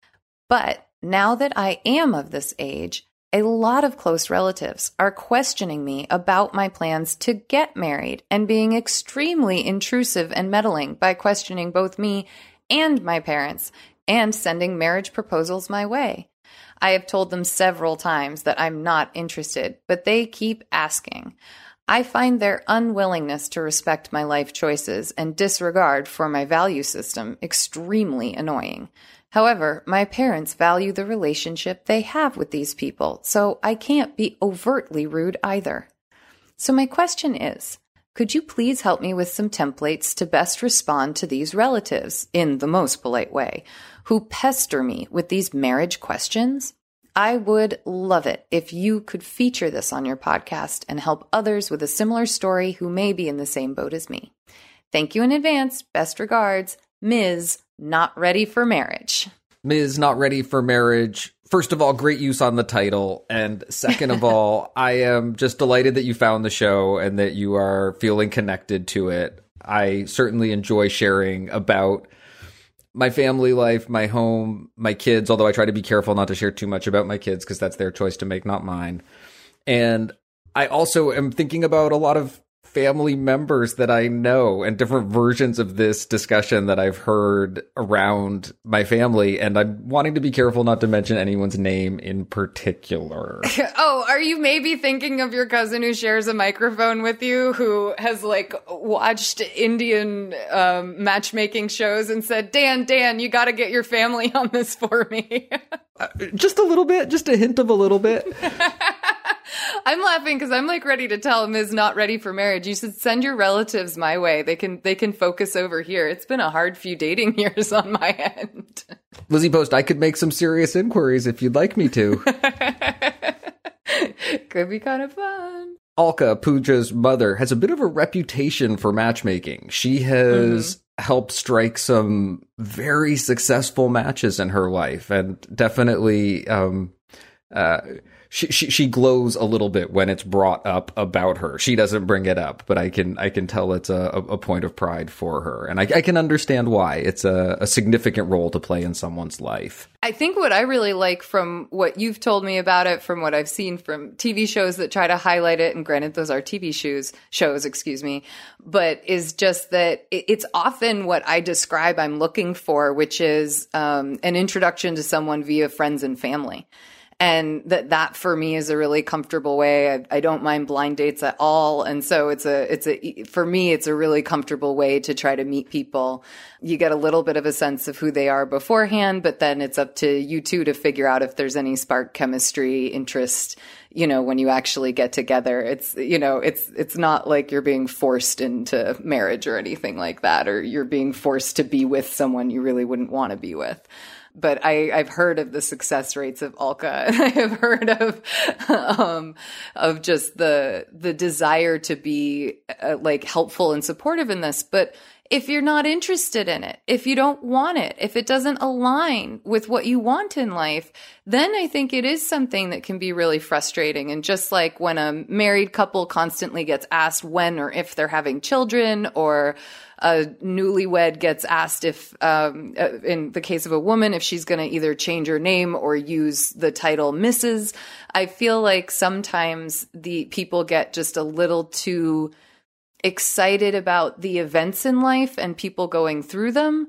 But now that I am of this age, a lot of close relatives are questioning me about my plans to get married and being extremely intrusive and meddling by questioning both me and my parents and sending marriage proposals my way. I have told them several times that I'm not interested, but they keep asking. I find their unwillingness to respect my life choices and disregard for my value system extremely annoying. However, my parents value the relationship they have with these people, so I can't be overtly rude either. So, my question is could you please help me with some templates to best respond to these relatives in the most polite way who pester me with these marriage questions? I would love it if you could feature this on your podcast and help others with a similar story who may be in the same boat as me. Thank you in advance. Best regards, Ms. Not Ready for Marriage. Ms. Not Ready for Marriage. First of all, great use on the title. And second of all, I am just delighted that you found the show and that you are feeling connected to it. I certainly enjoy sharing about my family life, my home, my kids, although I try to be careful not to share too much about my kids because that's their choice to make, not mine. And I also am thinking about a lot of family members that I know and different versions of this discussion that I've heard around my family. And I'm wanting to be careful not to mention anyone's name in particular. oh, are you maybe thinking of your cousin who shares a microphone with you who has like watched Indian um, matchmaking shows and said, Dan, Dan, you got to get your family on this for me? uh, just a little bit, just a hint of a little bit. I'm laughing because I'm like ready to tell him is not ready for marriage. You should send your relatives my way. They can they can focus over here. It's been a hard few dating years on my end. Lizzie Post, I could make some serious inquiries if you'd like me to. could be kind of fun. Alka, Pooja's mother, has a bit of a reputation for matchmaking. She has mm-hmm. helped strike some very successful matches in her life and definitely um, uh, she, she glows a little bit when it's brought up about her. She doesn't bring it up, but I can I can tell it's a, a point of pride for her, and I, I can understand why. It's a, a significant role to play in someone's life. I think what I really like from what you've told me about it, from what I've seen from TV shows that try to highlight it, and granted those are TV shows, shows, excuse me, but is just that it's often what I describe I'm looking for, which is um, an introduction to someone via friends and family and that that for me is a really comfortable way. I, I, don't mind blind dates at all, and so it's a it's a for me it's a really comfortable way to try to meet people. You get a little bit of a sense of who they are beforehand, but then it's up to you two to figure out if there's any spark chemistry, interest. You know, when you actually get together, it's you know it's it's not like you're being forced into marriage or anything like that, or you're being forced to be with someone you really wouldn't want to be with but I, have heard of the success rates of Alka, and I have heard of um, of just the the desire to be uh, like helpful and supportive in this. But if you're not interested in it, if you don't want it, if it doesn't align with what you want in life, then I think it is something that can be really frustrating. And just like when a married couple constantly gets asked when or if they're having children, or a newlywed gets asked if, um, uh, in the case of a woman, if she's going to either change her name or use the title Mrs. I feel like sometimes the people get just a little too excited about the events in life and people going through them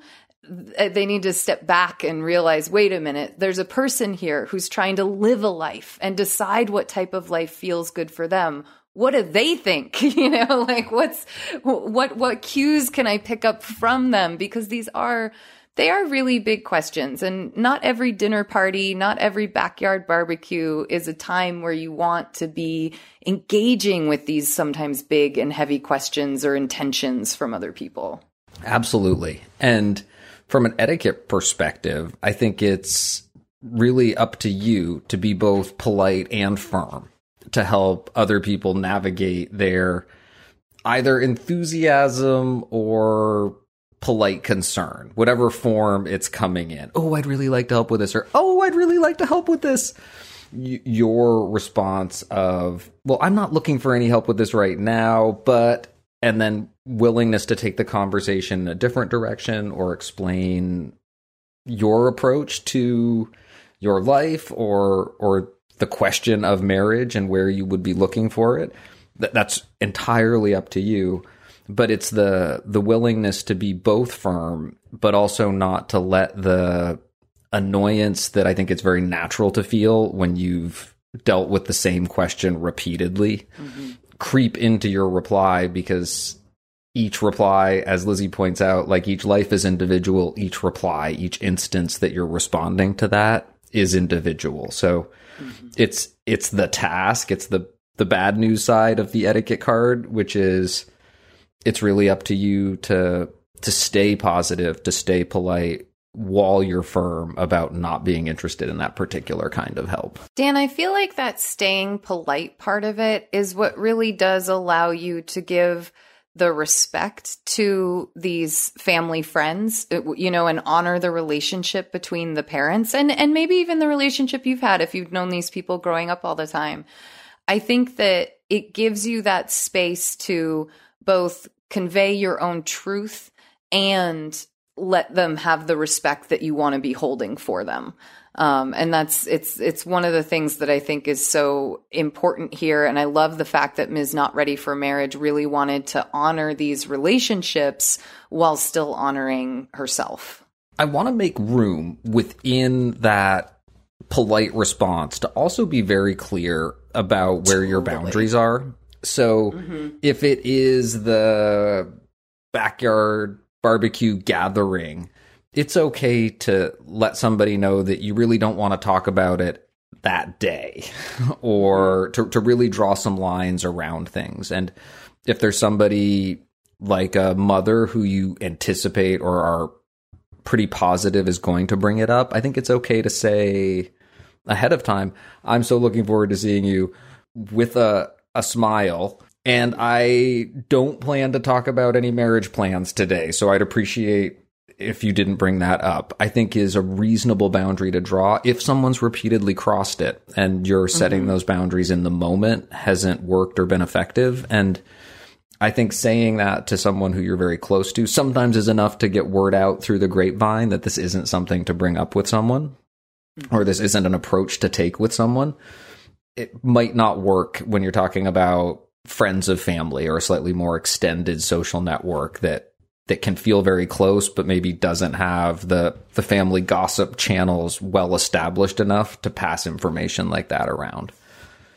they need to step back and realize wait a minute there's a person here who's trying to live a life and decide what type of life feels good for them what do they think you know like what's what what cues can i pick up from them because these are they are really big questions. And not every dinner party, not every backyard barbecue is a time where you want to be engaging with these sometimes big and heavy questions or intentions from other people. Absolutely. And from an etiquette perspective, I think it's really up to you to be both polite and firm to help other people navigate their either enthusiasm or polite concern, whatever form it's coming in. Oh, I'd really like to help with this, or oh, I'd really like to help with this. Your response of, well, I'm not looking for any help with this right now, but, and then willingness to take the conversation in a different direction or explain your approach to your life or, or the question of marriage and where you would be looking for it. That, that's entirely up to you but it's the the willingness to be both firm but also not to let the annoyance that I think it's very natural to feel when you've dealt with the same question repeatedly mm-hmm. creep into your reply because each reply as Lizzie points out like each life is individual each reply each instance that you're responding to that is individual so it's it's the task it's the the bad news side of the etiquette card which is it's really up to you to to stay positive, to stay polite while you're firm about not being interested in that particular kind of help. Dan, I feel like that staying polite part of it is what really does allow you to give the respect to these family friends, you know, and honor the relationship between the parents and and maybe even the relationship you've had if you've known these people growing up all the time. I think that it gives you that space to both convey your own truth and let them have the respect that you want to be holding for them. Um, and that's it's it's one of the things that I think is so important here. And I love the fact that Ms. Not Ready for Marriage really wanted to honor these relationships while still honoring herself. I want to make room within that polite response to also be very clear about where totally. your boundaries are so mm-hmm. if it is the backyard barbecue gathering, it's okay to let somebody know that you really don't want to talk about it that day or mm-hmm. to, to really draw some lines around things. And if there's somebody like a mother who you anticipate or are pretty positive is going to bring it up, I think it's okay to say ahead of time, I'm so looking forward to seeing you with a a smile. And I don't plan to talk about any marriage plans today, so I'd appreciate if you didn't bring that up. I think is a reasonable boundary to draw if someone's repeatedly crossed it and you're setting mm-hmm. those boundaries in the moment hasn't worked or been effective. And I think saying that to someone who you're very close to sometimes is enough to get word out through the grapevine that this isn't something to bring up with someone or this isn't an approach to take with someone it might not work when you're talking about friends of family or a slightly more extended social network that that can feel very close but maybe doesn't have the the family gossip channels well established enough to pass information like that around.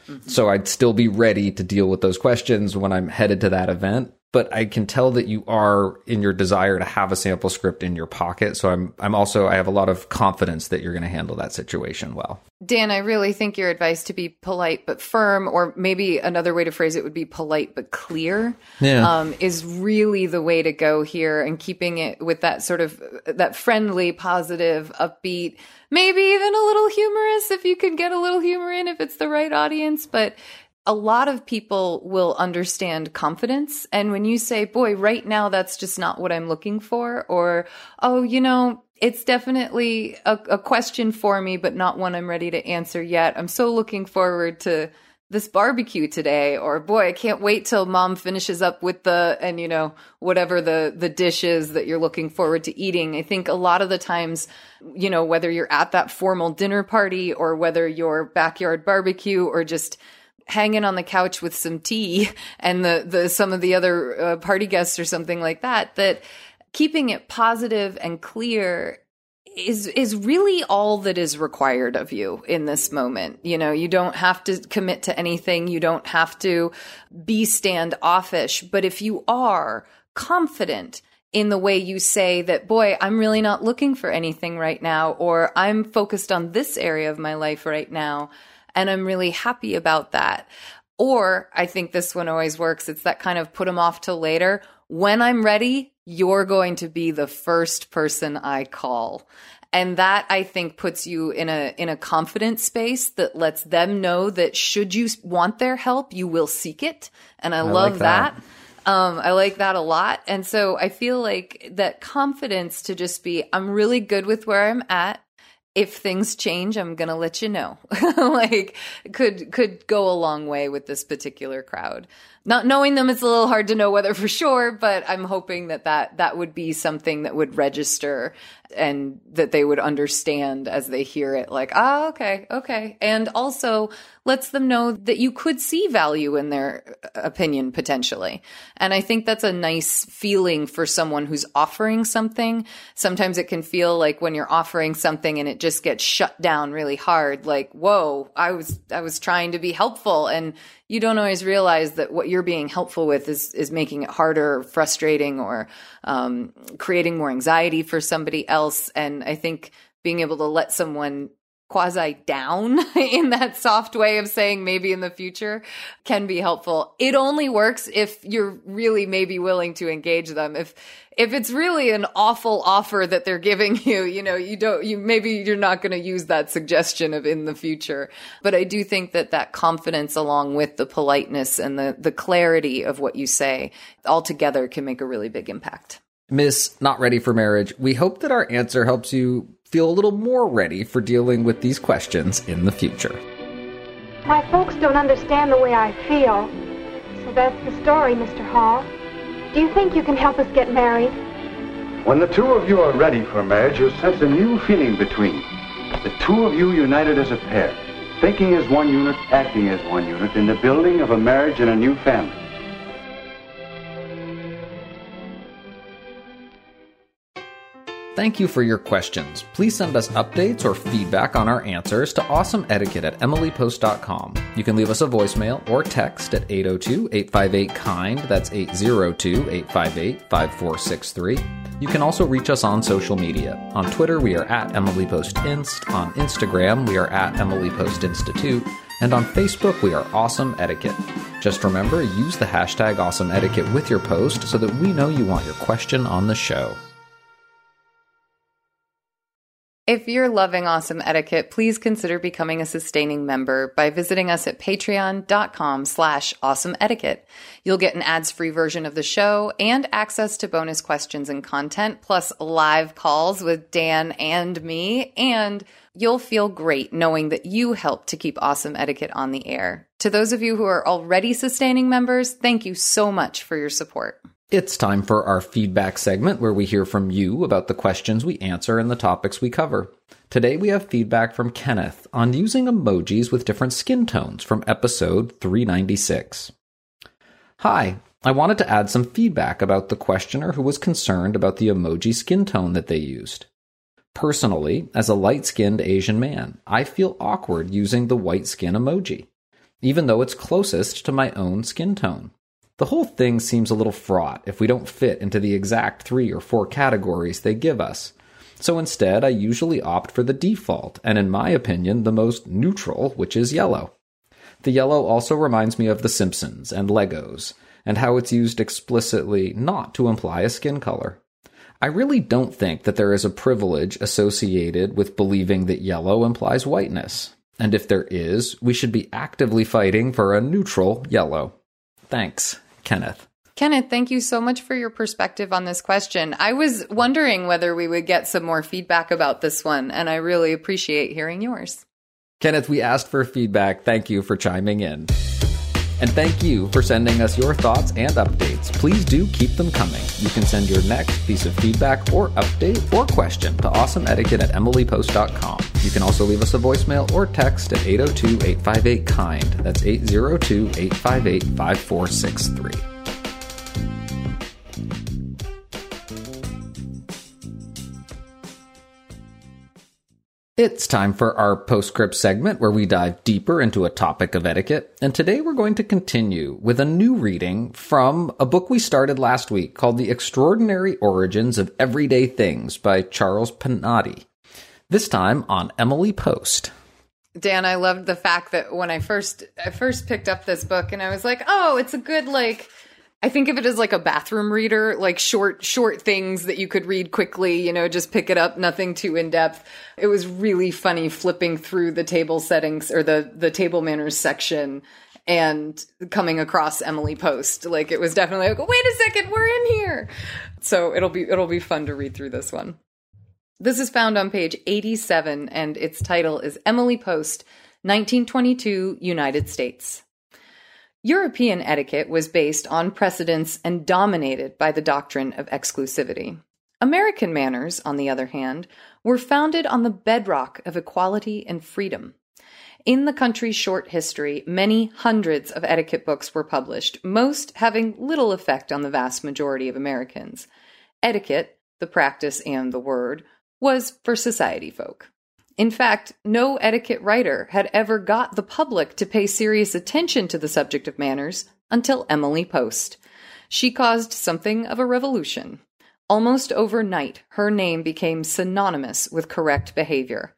Mm-hmm. So I'd still be ready to deal with those questions when I'm headed to that event, but I can tell that you are in your desire to have a sample script in your pocket. So I'm I'm also I have a lot of confidence that you're going to handle that situation well. Dan, I really think your advice to be polite but firm, or maybe another way to phrase it would be polite but clear, yeah. um, is really the way to go here. And keeping it with that sort of that friendly, positive, upbeat, maybe even a little humorous if you can get a little humor in if it's the right audience, but a lot of people will understand confidence. And when you say, boy, right now, that's just not what I'm looking for, or, oh, you know, it's definitely a, a question for me, but not one I'm ready to answer yet. I'm so looking forward to this barbecue today or boy i can't wait till mom finishes up with the and you know whatever the the dishes that you're looking forward to eating i think a lot of the times you know whether you're at that formal dinner party or whether you're backyard barbecue or just hanging on the couch with some tea and the the some of the other uh, party guests or something like that that keeping it positive and clear is is really all that is required of you in this moment. You know, you don't have to commit to anything, you don't have to be standoffish, but if you are confident in the way you say that, boy, I'm really not looking for anything right now, or I'm focused on this area of my life right now, and I'm really happy about that. Or I think this one always works. It's that kind of put them off till later. When I'm ready, you're going to be the first person I call. And that I think puts you in a in a confident space that lets them know that should you want their help, you will seek it. And I, I love like that. that. Um, I like that a lot. And so I feel like that confidence to just be, I'm really good with where I'm at if things change, I'm gonna let you know. like could could go a long way with this particular crowd. Not knowing them, it's a little hard to know whether for sure, but I'm hoping that that that would be something that would register and that they would understand as they hear it. Like, ah, okay, okay, and also lets them know that you could see value in their opinion potentially. And I think that's a nice feeling for someone who's offering something. Sometimes it can feel like when you're offering something and it just gets shut down really hard, like, whoa, I was, I was trying to be helpful. And you don't always realize that what you're being helpful with is, is making it harder, frustrating, or um, creating more anxiety for somebody else. And I think being able to let someone quasi down in that soft way of saying maybe in the future can be helpful. It only works if you're really maybe willing to engage them. If if it's really an awful offer that they're giving you, you know, you don't you maybe you're not going to use that suggestion of in the future. But I do think that that confidence along with the politeness and the the clarity of what you say altogether can make a really big impact. Miss Not Ready for Marriage, we hope that our answer helps you feel a little more ready for dealing with these questions in the future. My folks don't understand the way I feel. So that's the story, Mr. Hall. Do you think you can help us get married? When the two of you are ready for marriage, you'll sense a new feeling between. The two of you united as a pair, thinking as one unit, acting as one unit, in the building of a marriage and a new family. Thank you for your questions. Please send us updates or feedback on our answers to awesomeetiquette at emilypost.com. You can leave us a voicemail or text at 802 858 KIND. That's 802 858 5463. You can also reach us on social media. On Twitter, we are at Emily Post Inst. On Instagram, we are at Emily Post Institute. And on Facebook, we are Awesome Etiquette. Just remember, use the hashtag Awesome Etiquette with your post so that we know you want your question on the show. If you're loving awesome etiquette, please consider becoming a sustaining member by visiting us at patreon.com slash awesome etiquette. You'll get an ads-free version of the show and access to bonus questions and content, plus live calls with Dan and me, and you'll feel great knowing that you help to keep awesome etiquette on the air. To those of you who are already sustaining members, thank you so much for your support. It's time for our feedback segment where we hear from you about the questions we answer and the topics we cover. Today we have feedback from Kenneth on using emojis with different skin tones from episode 396. Hi, I wanted to add some feedback about the questioner who was concerned about the emoji skin tone that they used. Personally, as a light skinned Asian man, I feel awkward using the white skin emoji, even though it's closest to my own skin tone. The whole thing seems a little fraught if we don't fit into the exact three or four categories they give us. So instead, I usually opt for the default, and in my opinion, the most neutral, which is yellow. The yellow also reminds me of The Simpsons and Legos, and how it's used explicitly not to imply a skin color. I really don't think that there is a privilege associated with believing that yellow implies whiteness. And if there is, we should be actively fighting for a neutral yellow. Thanks, Kenneth. Kenneth, thank you so much for your perspective on this question. I was wondering whether we would get some more feedback about this one, and I really appreciate hearing yours. Kenneth, we asked for feedback. Thank you for chiming in. And thank you for sending us your thoughts and updates. Please do keep them coming. You can send your next piece of feedback or update or question to awesomeetiquette at emilypost.com. You can also leave us a voicemail or text at 802 858 KIND. That's 802 858 5463. It's time for our postscript segment where we dive deeper into a topic of etiquette. And today we're going to continue with a new reading from a book we started last week called The Extraordinary Origins of Everyday Things by Charles Panati. This time on Emily Post. Dan, I loved the fact that when I first I first picked up this book and I was like, "Oh, it's a good like I think of it as like a bathroom reader, like short, short things that you could read quickly, you know, just pick it up, nothing too in depth. It was really funny flipping through the table settings or the, the table manners section and coming across Emily Post. Like it was definitely like, wait a second, we're in here. So it'll be, it'll be fun to read through this one. This is found on page 87 and its title is Emily Post, 1922 United States. European etiquette was based on precedents and dominated by the doctrine of exclusivity. American manners, on the other hand, were founded on the bedrock of equality and freedom. In the country's short history, many hundreds of etiquette books were published, most having little effect on the vast majority of Americans. Etiquette, the practice and the word, was for society folk. In fact, no etiquette writer had ever got the public to pay serious attention to the subject of manners until Emily Post. She caused something of a revolution. Almost overnight, her name became synonymous with correct behavior.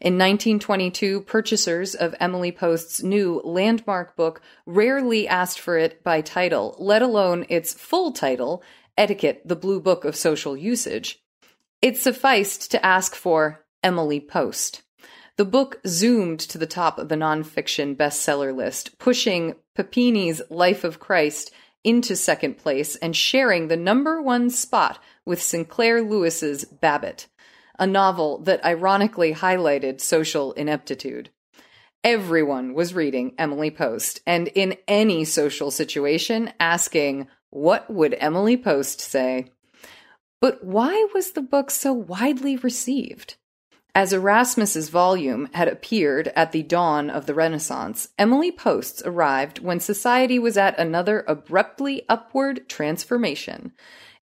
In 1922, purchasers of Emily Post's new landmark book rarely asked for it by title, let alone its full title, Etiquette, the Blue Book of Social Usage. It sufficed to ask for Emily Post. The book zoomed to the top of the nonfiction bestseller list, pushing Papini's Life of Christ into second place and sharing the number one spot with Sinclair Lewis's Babbitt, a novel that ironically highlighted social ineptitude. Everyone was reading Emily Post, and in any social situation, asking, What would Emily Post say? But why was the book so widely received? As Erasmus's volume had appeared at the dawn of the Renaissance, Emily Post's arrived when society was at another abruptly upward transformation.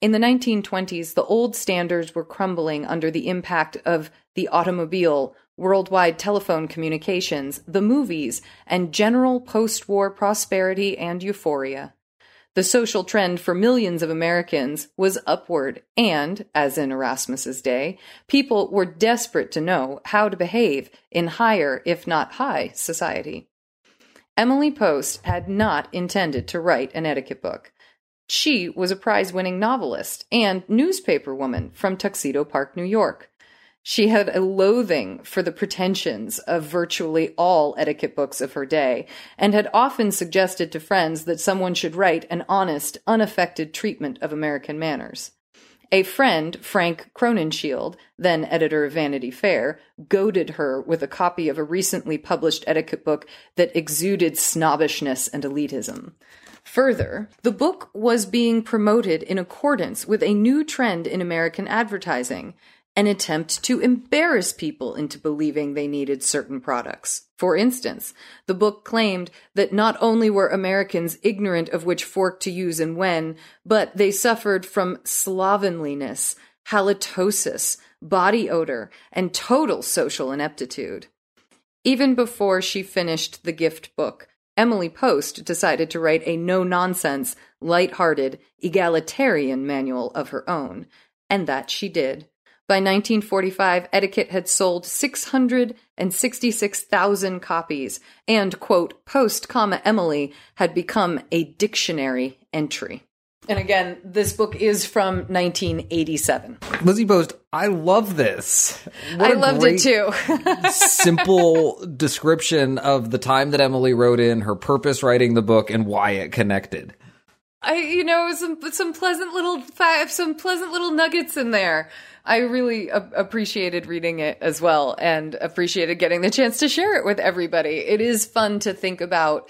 In the 1920s, the old standards were crumbling under the impact of the automobile, worldwide telephone communications, the movies, and general post war prosperity and euphoria. The social trend for millions of Americans was upward, and, as in Erasmus's day, people were desperate to know how to behave in higher, if not high, society. Emily Post had not intended to write an etiquette book. She was a prize winning novelist and newspaper woman from Tuxedo Park, New York. She had a loathing for the pretensions of virtually all etiquette books of her day, and had often suggested to friends that someone should write an honest, unaffected treatment of American manners. A friend, Frank Crowninshield, then editor of Vanity Fair, goaded her with a copy of a recently published etiquette book that exuded snobbishness and elitism. Further, the book was being promoted in accordance with a new trend in American advertising an attempt to embarrass people into believing they needed certain products. For instance, the book claimed that not only were Americans ignorant of which fork to use and when, but they suffered from slovenliness, halitosis, body odor, and total social ineptitude. Even before she finished the gift book, Emily Post decided to write a no nonsense, light hearted, egalitarian manual of her own, and that she did. By 1945, Etiquette had sold 666,000 copies, and, quote, Post, comma, Emily had become a dictionary entry. And again, this book is from 1987. Lizzie Post, I love this. What I loved it too. simple description of the time that Emily wrote in, her purpose writing the book, and why it connected. I, you know, some some pleasant little some pleasant little nuggets in there. I really a- appreciated reading it as well, and appreciated getting the chance to share it with everybody. It is fun to think about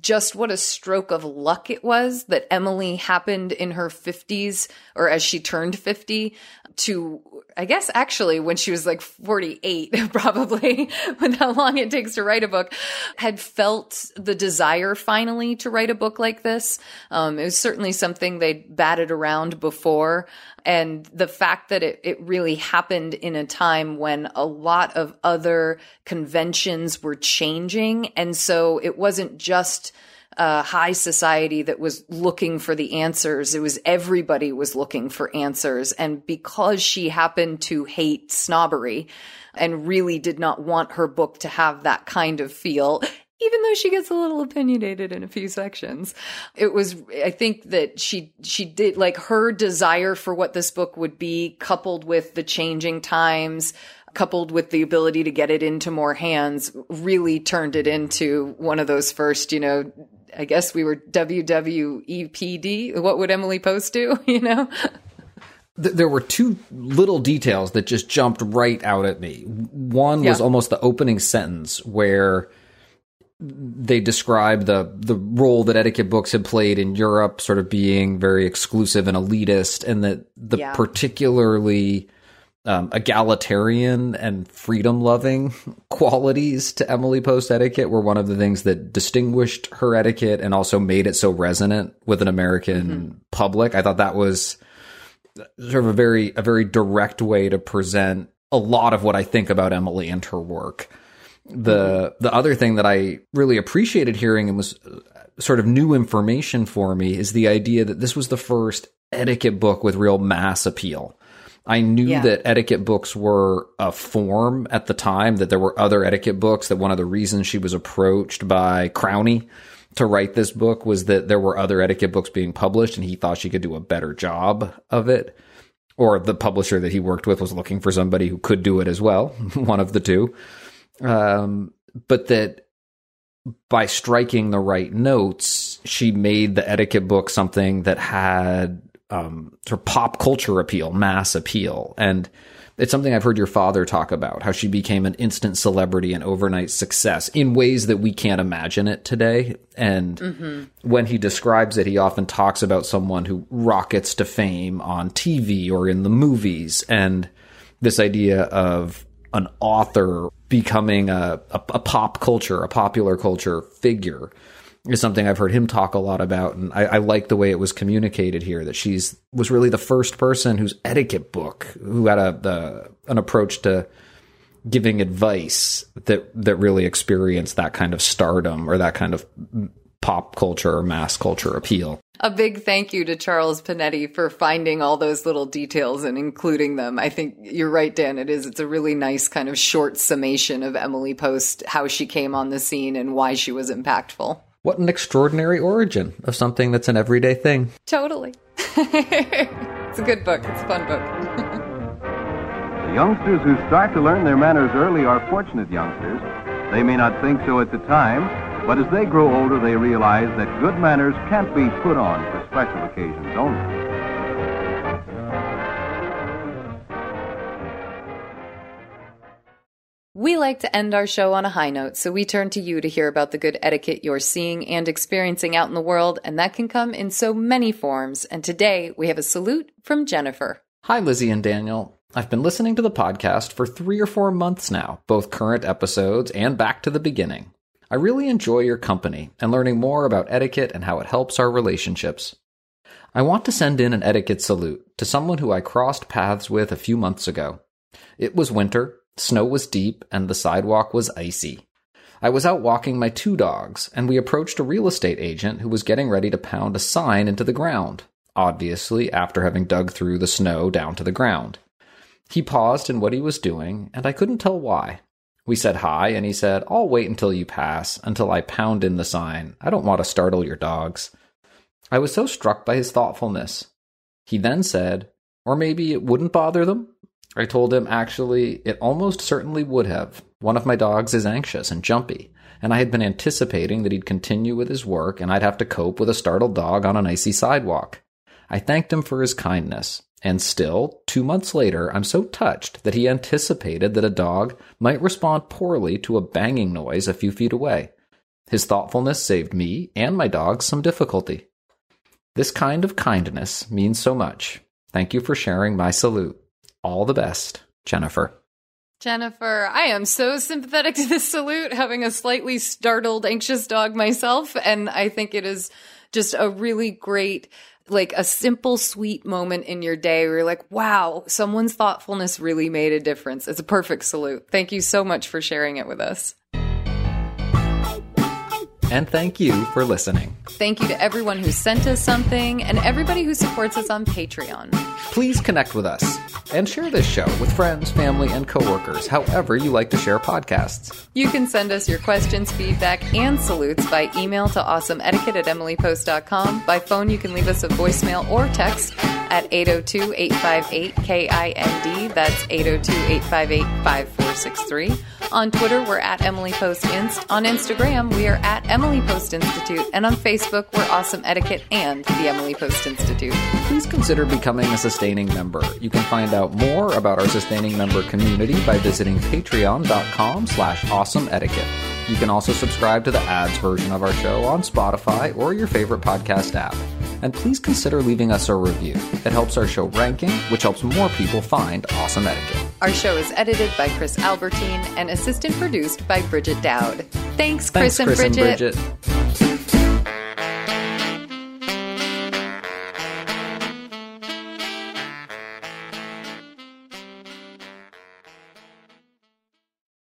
just what a stroke of luck it was that Emily happened in her 50s or as she turned 50 to I guess actually when she was like 48 probably with how long it takes to write a book had felt the desire finally to write a book like this. Um, it was certainly something they'd batted around before and the fact that it, it really happened in a time when a lot of other conventions were changing and so it wasn't just uh, high society that was looking for the answers. It was everybody was looking for answers. And because she happened to hate snobbery and really did not want her book to have that kind of feel, even though she gets a little opinionated in a few sections it was i think that she she did like her desire for what this book would be coupled with the changing times coupled with the ability to get it into more hands really turned it into one of those first you know i guess we were wwepd what would emily post do you know there were two little details that just jumped right out at me. One was almost the opening sentence where they describe the the role that etiquette books had played in Europe, sort of being very exclusive and elitist, and that the Yeah. particularly um, egalitarian and freedom loving qualities to Emily Post etiquette were one of the things that distinguished her etiquette and also made it so resonant with an American public. I thought that was sort of a very a very direct way to present a lot of what I think about Emily and her work. The the other thing that I really appreciated hearing and was uh, sort of new information for me is the idea that this was the first etiquette book with real mass appeal. I knew Yeah. that etiquette books were a form at the time, that there were other etiquette books, that one of the reasons she was approached by Crowney to write this book was that there were other etiquette books being published and he thought she could do a better job of it. Or the publisher that he worked with was looking for somebody who could do it as well, one of the two. Um, but that by striking the right notes, she made the etiquette book something that had um, sort of pop culture appeal, mass appeal. And it's something I've heard your father talk about how she became an instant celebrity and overnight success in ways that we can't imagine it today. And when he describes it, he often talks about someone who rockets to fame on TV or in the movies. And this idea of an author becoming a, a, a pop culture, a popular culture figure is something I've heard him talk a lot about, and I, I like the way it was communicated here. That she's was really the first person whose etiquette book, who had a the, an approach to giving advice that that really experienced that kind of stardom or that kind of pop culture or mass culture appeal. A big thank you to Charles Panati for finding all those little details and including them. I think you're right, Dan. It is. It's a really nice kind of short summation of Emily Post, how she came on the scene and why she was impactful. What an extraordinary origin of something that's an everyday thing. Totally. it's a good book. It's a fun book. The youngsters who start to learn their manners early are fortunate youngsters. They may not think so at the time, but as they grow older, they realize that good manners can't be put on for special occasions only. We like to end our show on a high note, so we turn to you to hear about the good etiquette you're seeing and experiencing out in the world, and that can come in so many forms. And today we have a salute from Jennifer. Hi, Lizzie and Daniel. I've been listening to the podcast for three or four months now, both current episodes and back to the beginning. I really enjoy your company and learning more about etiquette and how it helps our relationships. I want to send in an etiquette salute to someone who I crossed paths with a few months ago. It was winter, snow was deep, and the sidewalk was icy. I was out walking my two dogs, and we approached a real estate agent who was getting ready to pound a sign into the ground, obviously after having dug through the snow down to the ground. He paused in what he was doing, and I couldn't tell why. We said hi, and he said, I'll wait until you pass, until I pound in the sign. I don't want to startle your dogs. I was so struck by his thoughtfulness. He then said, Or maybe it wouldn't bother them? I told him, Actually, it almost certainly would have. One of my dogs is anxious and jumpy, and I had been anticipating that he'd continue with his work and I'd have to cope with a startled dog on an icy sidewalk. I thanked him for his kindness, and still, two months later, I'm so touched that he anticipated that a dog might respond poorly to a banging noise a few feet away. His thoughtfulness saved me and my dog some difficulty. This kind of kindness means so much. Thank you for sharing my salute. All the best, Jennifer. Jennifer, I am so sympathetic to this salute, having a slightly startled, anxious dog myself. And I think it is just a really great, like a simple, sweet moment in your day where you're like, wow, someone's thoughtfulness really made a difference. It's a perfect salute. Thank you so much for sharing it with us. And thank you for listening. Thank you to everyone who sent us something and everybody who supports us on Patreon. Please connect with us and share this show with friends, family, and coworkers, however you like to share podcasts. You can send us your questions, feedback, and salutes by email to awesomeetiquette at emilypost.com. By phone, you can leave us a voicemail or text at 802 858 KIND. That's 802 858 5463. On Twitter, we're at Emily Post Inst. On Instagram, we are at Emily Post Institute. And on Facebook, we're Awesome Etiquette and the Emily Post Institute. Please consider becoming a sustaining member. You can find out more about our sustaining member community by visiting patreon.com slash awesome etiquette. You can also subscribe to the ads version of our show on Spotify or your favorite podcast app. And please consider leaving us a review. It helps our show ranking, which helps more people find awesome etiquette. Our show is edited by Chris Albertine and assistant produced by Bridget Dowd. Thanks, Chris, Thanks, and Bridget. and Bridget.